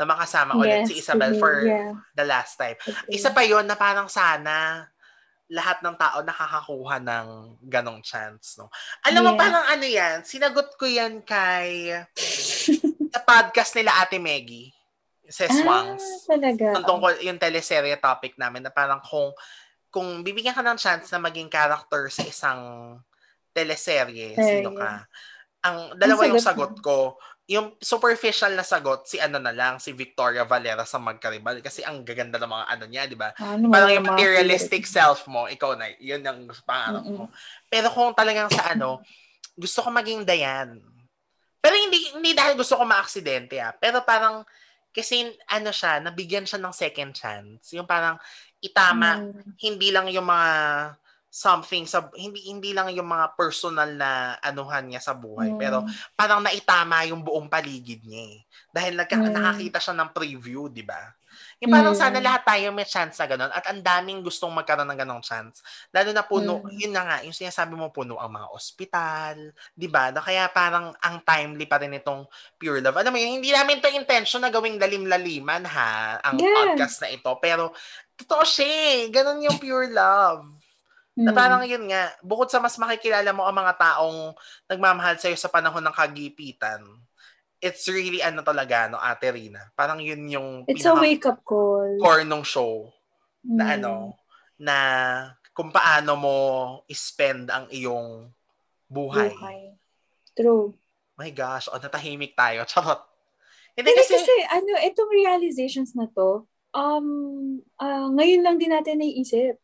na makasama yes, ulit si Isabel for yeah. the last time. Okay. Isa pa yon na parang sana lahat ng tao nakakakuha ng ganong chance, no? Alam yeah. mo, parang ano yan, sinagot ko yan kay sa podcast nila Ate Maggie sa Swangs. Ah, talaga. Yung tungkol yung teleserye topic namin na parang kung kung bibigyan ka ng chance na maging character sa isang teleserye, sino ka? Ang dalawa yung sagot ko. Yung superficial na sagot, si ano na lang, si Victoria Valera sa Magkaribal. Kasi ang gaganda ng mga ano niya, di ba? Ano, Parang yung materialistic self mo, ikaw na, yun ang pangarap mo. Pero kung talagang sa ano, gusto ko maging Dayan. Pero hindi hindi dahil gusto ko maaksidente ah. Pero parang kasi ano siya, nabigyan siya ng second chance. Yung parang itama, mm. hindi lang yung mga something sa hindi hindi lang yung mga personal na anuhan niya sa buhay mm. pero parang naitama yung buong paligid niya eh. dahil nagka, mm. nakakita siya ng preview di ba yung parang mm. sana lahat tayo may chance na ganun at ang daming gustong magkaroon ng ganong chance lalo na puno mm. yun na nga yung sinasabi mo puno ang mga ospital di ba na kaya parang ang timely pa rin itong pure love alam mo yun hindi namin to intention na gawing lalim-laliman ha ang yeah. podcast na ito pero totoo siya eh. ganun yung pure love Mm. Na parang yun nga, bukod sa mas makikilala mo ang mga taong nagmamahal sa'yo sa panahon ng kagipitan, it's really ano talaga, no, Ate Rina. Parang yun yung It's a wake-up call. Core nung show. Mm. Na ano, na kung paano mo spend ang iyong buhay. buhay. True. My gosh, oh, natahimik tayo. Charot. Hindi, kasi, kasi, ano, itong realizations na to, um, uh, ngayon lang din natin naiisip.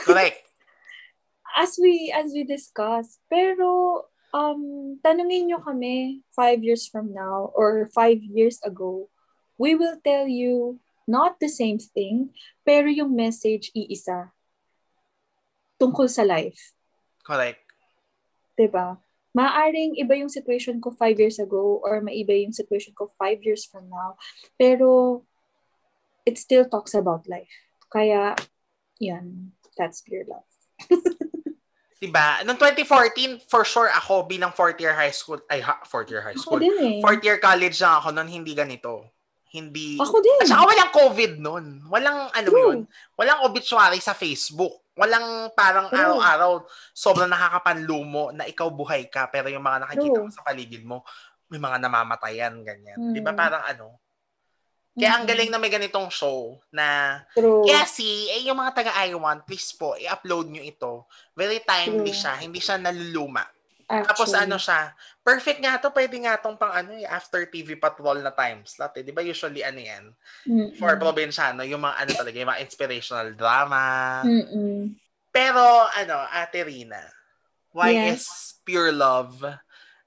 Correct as we as we discuss pero um tanungin niyo kami five years from now or five years ago. We will tell you not the same thing pero yung message iisa tungkol sa life. Correct. 'di ba maaring iba yung situation ko five years ago or maiba yung situation ko five years from now pero it still talks about life. Kaya yan. That's pure love 'Diba? Noong 2014, for sure ako bilang fourth year high school, ay ha, fourth year high school. din eh. Fourth year college lang ako noon, hindi ganito. Hindi. Ako din. At saka walang COVID noon. Walang, ano True. yun, walang obituary sa Facebook. Walang parang True. araw-araw sobrang nakakapanlumo na ikaw buhay ka pero yung mga nakikita mo sa paligid mo, may mga namamatayan, ganyan. Hmm. Di ba parang ano, kaya ang galing na may ganitong show na True. kaya si eh, yung mga taga I1, please po, i-upload nyo ito. Very timely True. siya, hindi siya naluluma. Actually. Tapos ano siya, perfect nga to, pwede nga tong pang ano eh, after TV patrol na time slot eh. Di ba usually ano yan? Mm-mm. For probinsyano, yung mga ano talaga, yung mga inspirational drama. Mm-mm. Pero ano, Ate Rina, why yes. is Pure Love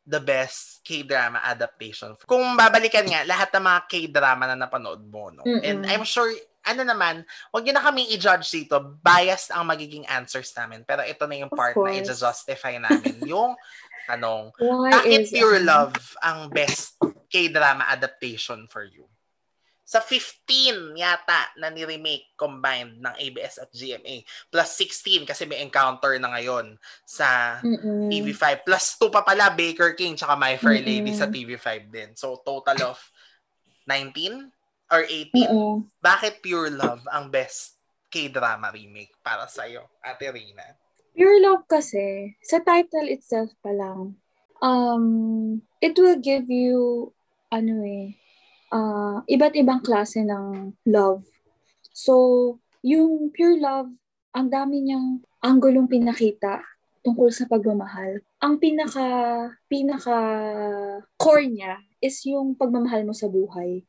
the best K-drama adaptation. Kung babalikan nga, lahat ng mga K-drama na napanood mo, no? Mm-mm. And I'm sure, ano naman, wag niyo na kami i-judge dito. Biased ang magiging answers namin. Pero ito na yung part na i-justify namin. yung tanong, Why bakit Pure Love ang best K-drama adaptation for you? Sa 15 yata na ni-remake combined ng ABS at GMA. Plus 16 kasi may encounter na ngayon sa Mm-mm. TV5. Plus 2 pa pala Baker King tsaka My Fair Mm-mm. Lady sa TV5 din. So total of 19 or 18. Mm-mm. Bakit Pure Love ang best K-drama remake para sa iyo, Ate Rina? Pure Love kasi, sa title itself pa lang, um, it will give you, ano eh, uh, iba't ibang klase ng love. So, yung pure love, ang dami niyang anggulong pinakita tungkol sa pagmamahal. Ang pinaka pinaka core niya is yung pagmamahal mo sa buhay.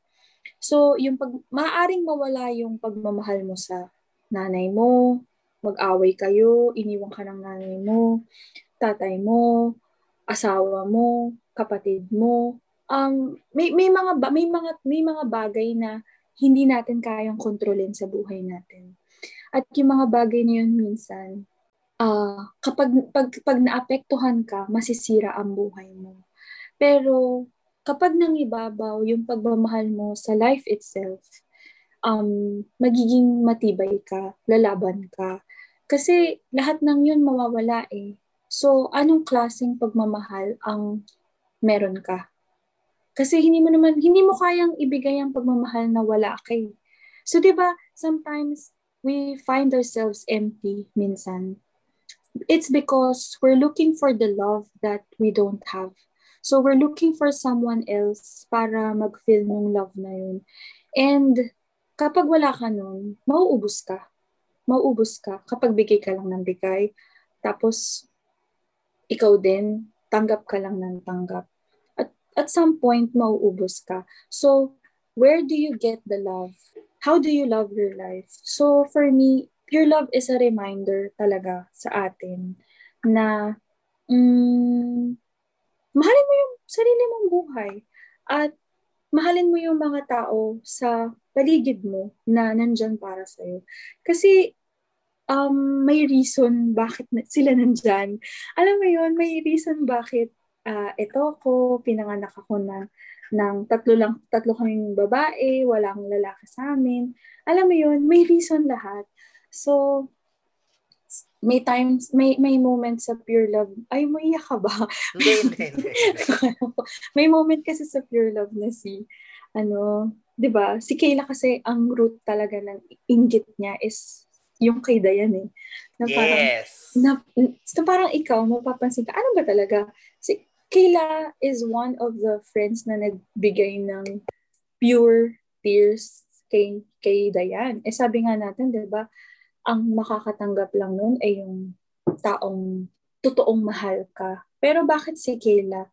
So, yung pag maaring mawala yung pagmamahal mo sa nanay mo, mag-away kayo, iniwan ka ng nanay mo, tatay mo, asawa mo, kapatid mo, um, may, may, mga, may, mga, may mga bagay na hindi natin kayang kontrolin sa buhay natin. At yung mga bagay na yun minsan, uh, kapag pag, pag naapektuhan ka, masisira ang buhay mo. Pero kapag nangibabaw yung pagmamahal mo sa life itself, um, magiging matibay ka, lalaban ka. Kasi lahat ng yun mawawala eh. So, anong klaseng pagmamahal ang meron ka? Kasi hindi mo naman, hindi mo kayang ibigay ang pagmamahal na wala kay. So, di ba, sometimes we find ourselves empty minsan. It's because we're looking for the love that we don't have. So, we're looking for someone else para mag-feel ng love na yun. And kapag wala ka nun, mauubos ka. mauubos ka kapag bigay ka lang ng bigay. Tapos, ikaw din, tanggap ka lang ng tanggap. At some point, mauubos ka. So, where do you get the love? How do you love your life? So, for me, pure love is a reminder talaga sa atin na mm, mahalin mo yung sarili mong buhay at mahalin mo yung mga tao sa paligid mo na nandyan para sa'yo. Kasi um, may reason bakit sila nandyan. Alam mo yun, may reason bakit uh, ito ko, pinanganak ako na ng tatlo lang, tatlo kaming babae, walang lalaki sa amin. Alam mo yun, may reason lahat. So, may times, may may moments sa pure love. Ay, maiyak ka ba? Hindi, hindi, hindi. may moment kasi sa pure love na si, ano, 'di ba? Si Kayla kasi ang root talaga ng inggit niya is yung kay Dayan eh. Na parang, yes. Na, na parang ikaw, mapapansin ka, ano ba talaga? Si Kayla is one of the friends na nagbigay ng pure tears kay, kay Dayan. Eh sabi nga natin, di ba, ang makakatanggap lang nun ay yung taong totoong mahal ka. Pero bakit si Kayla,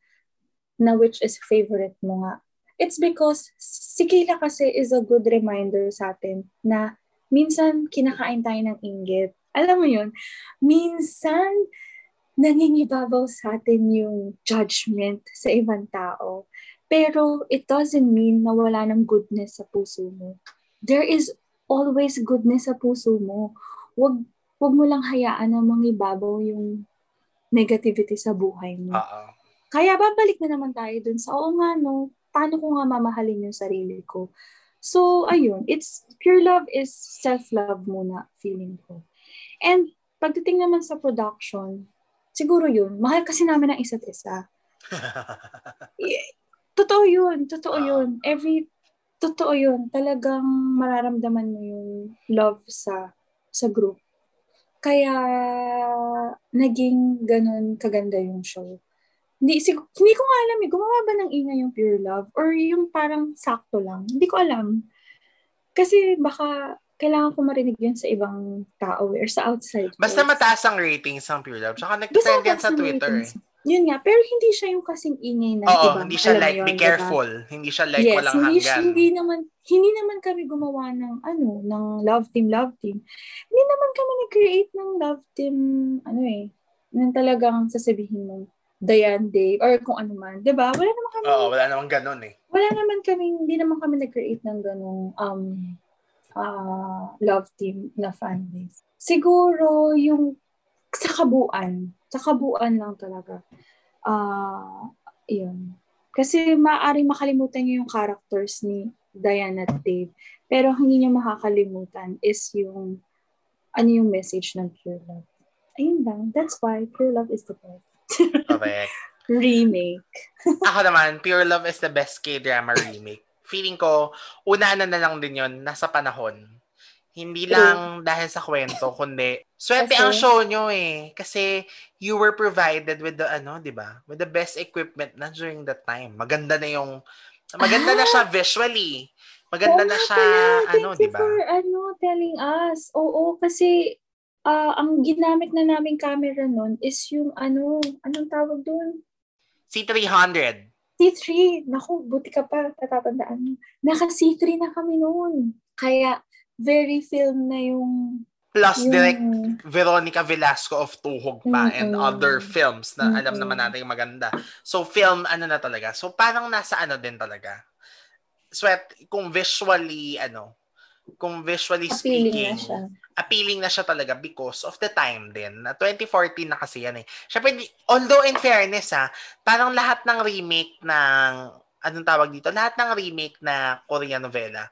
na which is favorite mo nga, It's because si Kayla kasi is a good reminder sa atin na minsan kinakain tayo ng inggit. Alam mo yun, minsan nangingibabaw sa atin yung judgment sa ibang tao. Pero it doesn't mean na wala ng goodness sa puso mo. There is always goodness sa puso mo. Wag, wag mo lang hayaan na mangibabaw yung negativity sa buhay mo. Uh-oh. Kaya babalik na naman tayo dun sa, oo nga no, paano ko nga mamahalin yung sarili ko? So, ayun, it's, pure love is self-love muna, feeling ko. And, pagdating naman sa production, siguro yun, mahal kasi namin ang isa't isa. totoo yun, totoo uh, yun. Every, totoo yun. Talagang mararamdaman mo yung love sa, sa group. Kaya, naging ganun kaganda yung show. Hindi, sig- hindi ko nga alam eh, gumawa ba ng ingay yung pure love? Or yung parang sakto lang? Hindi ko alam. Kasi baka kailangan ko marinig yun sa ibang tao or sa outside. Basta mataas ang ratings ng Pure Love. Tsaka nag-trend yan sa Twitter. Eh. Yun nga, pero hindi siya yung kasing ingay na Oo, ibang, hindi siya like, yun, be careful. Diba? Hindi siya like yes, walang hindi, hanggan. Hindi naman, hindi naman kami gumawa ng, ano, ng love team, love team. Hindi naman kami nag-create ng love team, ano eh, nang talagang sasabihin mo, Dayan Day, or kung ano man. ba diba? Wala naman kami. Oo, wala naman ganun eh. Wala naman kami, hindi naman kami nag-create ng ganung um, uh, love team na base. Siguro yung sa kabuuan, sa kabuuan lang talaga. Uh, yun. Kasi maaaring makalimutan niyo yung characters ni Diana at Dave. Pero hindi niyo makakalimutan is yung ano yung message ng Pure Love. Ayun lang. That's why Pure Love is the best. Correct. remake. Ako naman, Pure Love is the best K-drama remake. Feeling ko, una na na lang din yon nasa panahon. Hindi lang dahil sa kwento, kundi swerte ang show nyo eh. Kasi you were provided with the, ano, di ba? With the best equipment na during that time. Maganda na yung, maganda ah, na siya visually. Maganda na siya, pala. ano, di ba? for, ano, telling us. Oo, kasi uh, ang ginamit na naming camera nun is yung ano, anong tawag doon? C300. C3. Naku, buti ka pa, tatatandaan mo. Naka C3 na kami noon. Kaya, very film na yung Plus, yung... direct Veronica Velasco of Tuhog pa mm-hmm. and other films na mm-hmm. alam naman natin maganda. So, film, ano na talaga. So, parang nasa ano din talaga. Sweat, kung visually, ano, kung visually appealing speaking, na siya. appealing na siya talaga because of the time din. Na 2014 na kasi yan eh. Syempre, although in fairness ha, parang lahat ng remake ng, anong tawag dito, lahat ng remake na Korean novela,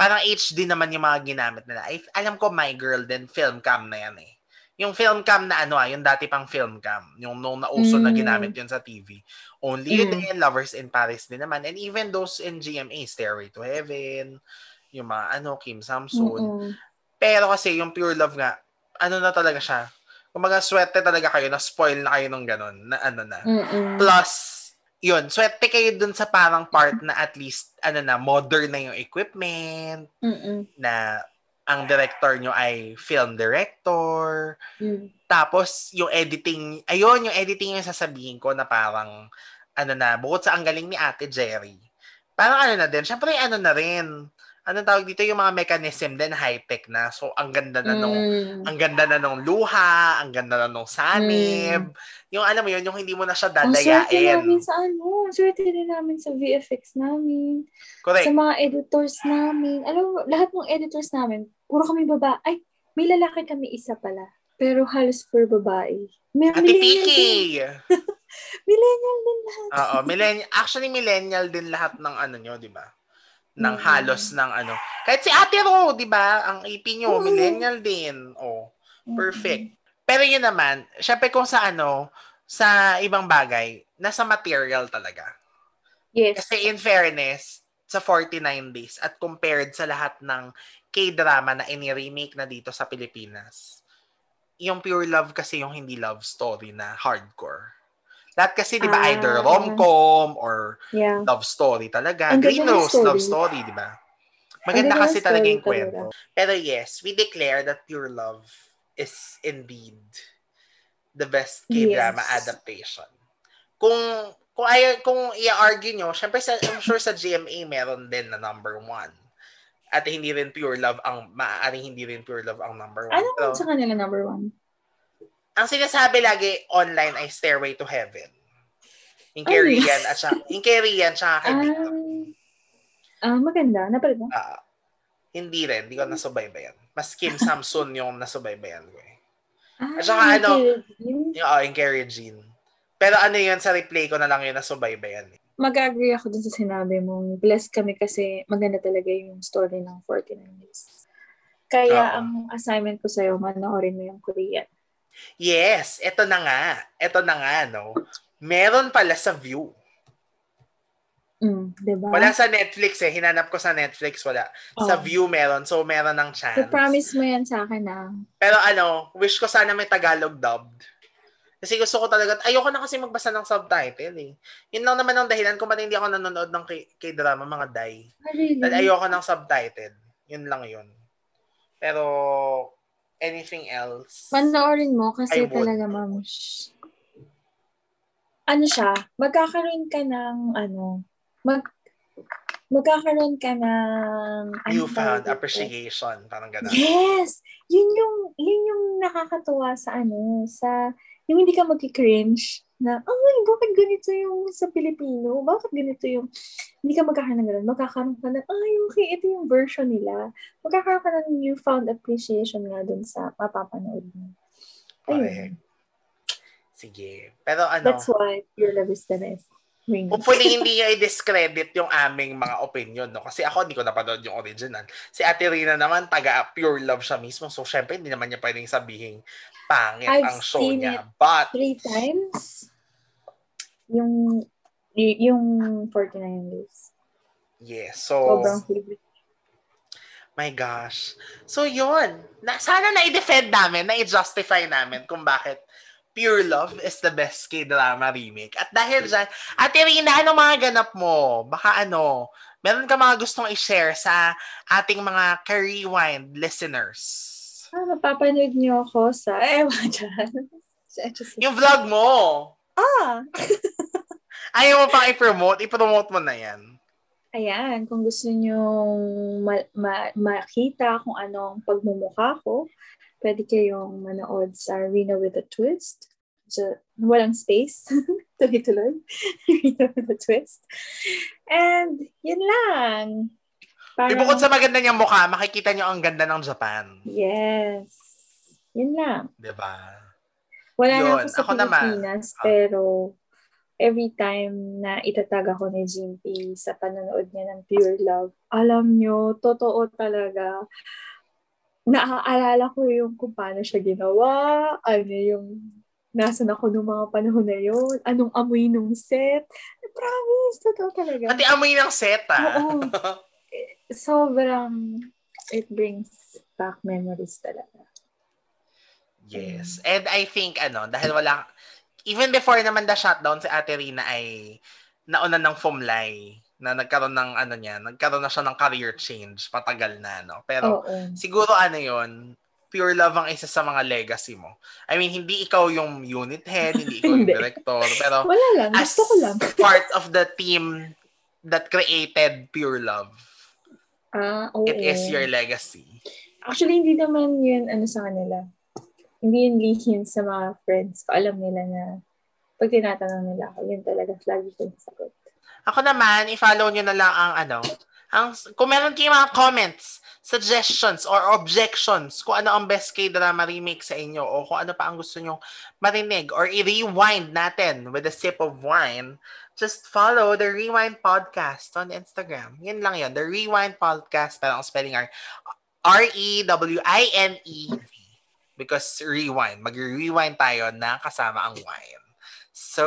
parang HD naman yung mga ginamit nila. I, alam ko, My Girl din, film cam na yan eh. Yung film cam na ano ah, yung dati pang film cam, yung nung nauso mm. na ginamit yun sa TV. Only mm. yun din, Lovers in Paris din naman. And even those in GMA, Stairway to Heaven, yung mga ano, Kim Samson. Mm-mm. Pero kasi yung pure love nga, ano na talaga siya. Kung mga swerte talaga kayo, na-spoil na kayo nung ganun, na ano na. Mm-mm. Plus, yun, swerte kayo dun sa parang part na at least, ano na, modern na yung equipment, Mm-mm. na, ang director nyo ay film director. Mm. Tapos, yung editing, ayun, yung editing yung sasabihin ko na parang, ano na, bukod sa ang galing ni Ate Jerry, parang ano na din, syempre ano na rin, anong tawag dito, yung mga mechanism din, high-tech na. So, ang ganda na nung, Mm. ang ganda na nung luha, ang ganda na nung sanib. Yung alam mo yun, yung hindi mo na siya Ang swerte namin dadayain. sa ano, ang swerte din namin sa VFX namin, Correct. sa mga editors namin. Alam mo, lahat ng editors namin, puro kami baba. Ay, may lalaki kami isa pala. Pero halos puro babae. May Ate Piki! Millennial din lahat. Oo, millennial, actually millennial din lahat ng ano nyo, di ba? Ng halos ng ano. Kahit si Ate Ro, di ba? Ang AP nyo, Oo. millennial din. Oh, perfect. Pero yun naman, syempre kung sa ano, sa ibang bagay, nasa material talaga. Yes. Kasi in fairness, sa 49 days at compared sa lahat ng K-drama na ini-remake na dito sa Pilipinas, yung Pure Love kasi yung hindi love story na hardcore. Lahat kasi, di ba, Ah. either rom-com or Yeah. love story talaga. Ang Green Rose story. love story, di ba? Maganda ganda kasi talaga yung kwento. Pero yes, we declare that Pure Love is indeed the best K-drama Yes. adaptation. Kung kung ay kung i-argue nyo, syempre sa, I'm sure sa GMA meron din na number one. At hindi rin Pure Love ang, maaaring hindi rin Pure Love ang number one. Ano man sa kanila number one? Ang sinasabi lagi online ay Stairway to Heaven. Kay Rian at saka, kay Rian tsaka kay Ah, Victor. ah, maganda. Napanood mo? Ah, hindi rin, hindi ko nasubaybayan. Mas Kim Samson yung nasubaybayan ko eh. Ah, At saka ano, yun. Yung, oh, yung kay Regine. Pero ano yun, sa replay ko na lang yun nasubaybayan eh. Mag-agree ako dun sa sinabi mo. Blessed kami kasi maganda talaga yung story ng 49 Days. Kaya Oo. ang assignment ko sa'yo, manoorin mo yung Korean. Yes, eto na nga. Eto na nga, no? Meron pala sa View. Mm, diba? Wala sa Netflix eh. Hinanap ko sa Netflix, wala. Sa Oh. View meron. So, meron ng chance. So, promise mo yan sa akin ah. Pero ano, wish ko sana may Tagalog dubbed. Kasi gusto ko talaga, ayoko na kasi magbasa ng subtitle eh. Yun lang naman ang dahilan kung ba't hindi ako nanonood ng K- K-drama, mga day. Ah, really? Dahil ayoko ng subtitle. Yun lang yun. Pero, anything else? Panoorin mo kasi talaga, ma'am. Ano siya, magkakaroon ka ng, ano, mag, magkakaroon ka ng, ano tawag dito? appreciation. Parang gano'n. Yes! Yun yung, yun yung nakakatuwa sa ano, sa, yung hindi ka magki-cringe na, oh my God, bakit ganito yung sa Pilipino? Bakit ganito yung, hindi ka magkakaroon ng ganun. Magkakaroon ka ng, ay, okay, ito yung version nila. Magkakaroon ka ng newfound appreciation nga dun sa mapapanood mo. Ayun. Sige. Pero ano, That's why your love is the best. Ring. hopefully hindi niya i-discredit yung aming mga opinion, no? Kasi ako, hindi ko napanood yung original. Si Ate Rina naman, taga pure love siya mismo. So, syempre, hindi naman niya pwedeng sabihin pangit I've ang show seen niya. But, Three times, yung, yung 49 days. yes. So, Sobrang favorite. my gosh. So, yun. Na, sana na-defend namin, na-justify namin kung bakit Pure Love is the best K-drama remake. At dahil dyan, Ate Rina, ano mga ganap mo? Baka ano, meron ka mga gustong i-share sa ating mga ka-rewind listeners? Ah, mapapanood niyo ako sa, ewan dyan. Yung vlog mo, Ah! ayaw mo pang i-promote, i-promote mo na yan. Ayan, kung gusto niyo ma- ma- makita kung anong pagmumukha ko, pwede kayong manood sa Rina with a Twist. So, walang space. Tuloy-tuloy. Rina with a Twist. And, yun lang. May Parang- bukod sa maganda niyang mukha, makikita niyo ang ganda ng Japan. Yes. Yun lang. Di ba? Wala na Yun, ako sa ako naman. Pilipinas, Ah. pero every time na itatag ako ni Jimpy sa panonood niya ng Pure Love, alam nyo, totoo talaga. Naaalala ko yung kung paano siya ginawa, ano yung nasan ako nung mga panahon na yun, anong amoy nung set. Promise, totoo talaga. Pati amoy ng set, ah. Oo. Sobrang, it brings back memories talaga. Yes. And I think, ano, dahil wala, even before naman the shutdown, si Ate Rina ay nauna ng Fumlay. na nagkaroon ng ano niya, nagkaroon na siya ng career change, patagal na, no? Pero Oo. siguro ano yon pure love ang isa sa mga legacy mo. I mean, hindi ikaw yung unit head, hindi ikaw yung director, pero Wala lang. as Gusto ko lang. part of the team that created pure love, Ah, oo. it is your legacy. Actually, hindi naman yun ano sa kanila. Hindi yun lihim sa mga friends ko. Alam nila na pag tinatanong nila ako, yun talaga lagi ko yung sagot. Ako naman, i-follow nyo na lang ang ano, ang, kung meron kayong mga comments, suggestions, or objections, kung ano ang best K-drama remake sa inyo, o kung ano pa ang gusto nyo marinig, or i-rewind natin with a sip of wine, just follow the Rewind Podcast on Instagram. Yan lang yun. The Rewind Podcast, pero ang spelling are R-E-W-I-N-E because rewind. Mag-rewind tayo na kasama ang wine. So,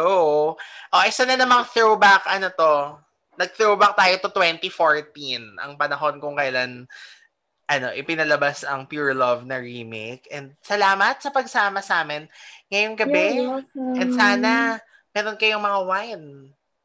oh, isa na namang throwback, ano to, nag-throwback tayo to 2014, ang panahon kung kailan ano, ipinalabas ang Pure Love na remake. And salamat sa pagsama sa amin ngayong gabi. Welcome. And sana meron kayong mga wine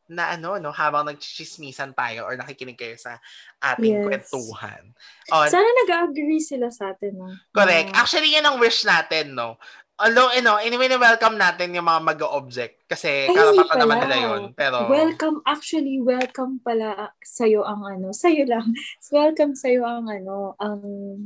na ano, no, habang nagchichismisan tayo or nakikinig kayo sa ating Yes. kwentuhan. Oh, Sana nag-agree sila sa atin. No? correct. Na- Actually, yan ang wish natin, no? Although, you know, anyway, welcome natin yung mga mag-object kasi Ay, karapatan pala. naman nila yun. Pero, Welcome, actually, welcome pala sa'yo ang ano, sa'yo lang. Welcome sa'yo ang ano, ang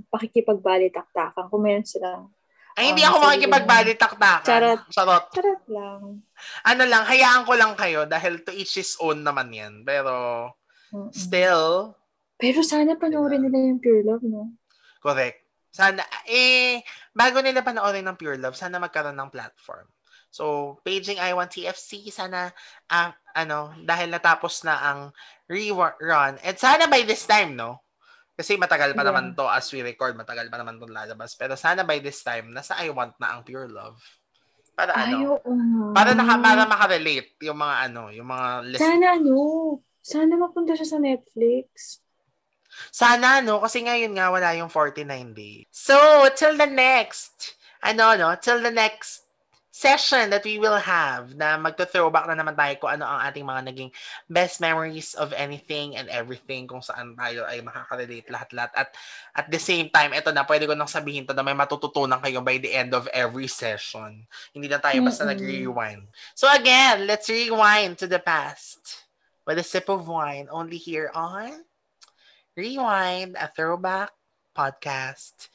pakikipagbalitaktakan. Kung meron silang, ay, hindi um, ako makikipagbalitaktakan. Charot. Charot. charot lang. Ano lang, hayaan ko lang kayo dahil to each his own naman yan. Pero, Mm-mm. still, Pero sana panoorin nila yung Pure Love, no? Correct. Sana, eh, bago nila panoorin ng Pure Love, sana magkaroon ng platform. So, paging I1TFC, sana, ah, ano, dahil natapos na ang rerun, and sana by this time, no? Kasi matagal pa Yeah. naman to as we record, matagal pa naman to lalabas. Pero sana by this time, nasa I Want na ang Pure Love. Para Ay, ano, oo para, naka, para makarelate yung mga ano, yung mga list. Sana ano, sana mapunta siya sa Netflix. Sana, no? Kasi ngayon nga, wala yung 49 days. So, till the next, ano, no? Till the next session that we will have na magto-throwback na naman tayo kung ano ang ating mga naging best memories of anything and everything kung saan tayo ay makaka-relate lahat-lahat. At at the same time, ito na, pwede ko nang sabihin to na may matututunan kayo by the end of every session. Hindi na tayo basta Mm-mm. nag-rewind. So again, let's rewind to the past with a sip of wine only here on Rewind, a throwback podcast.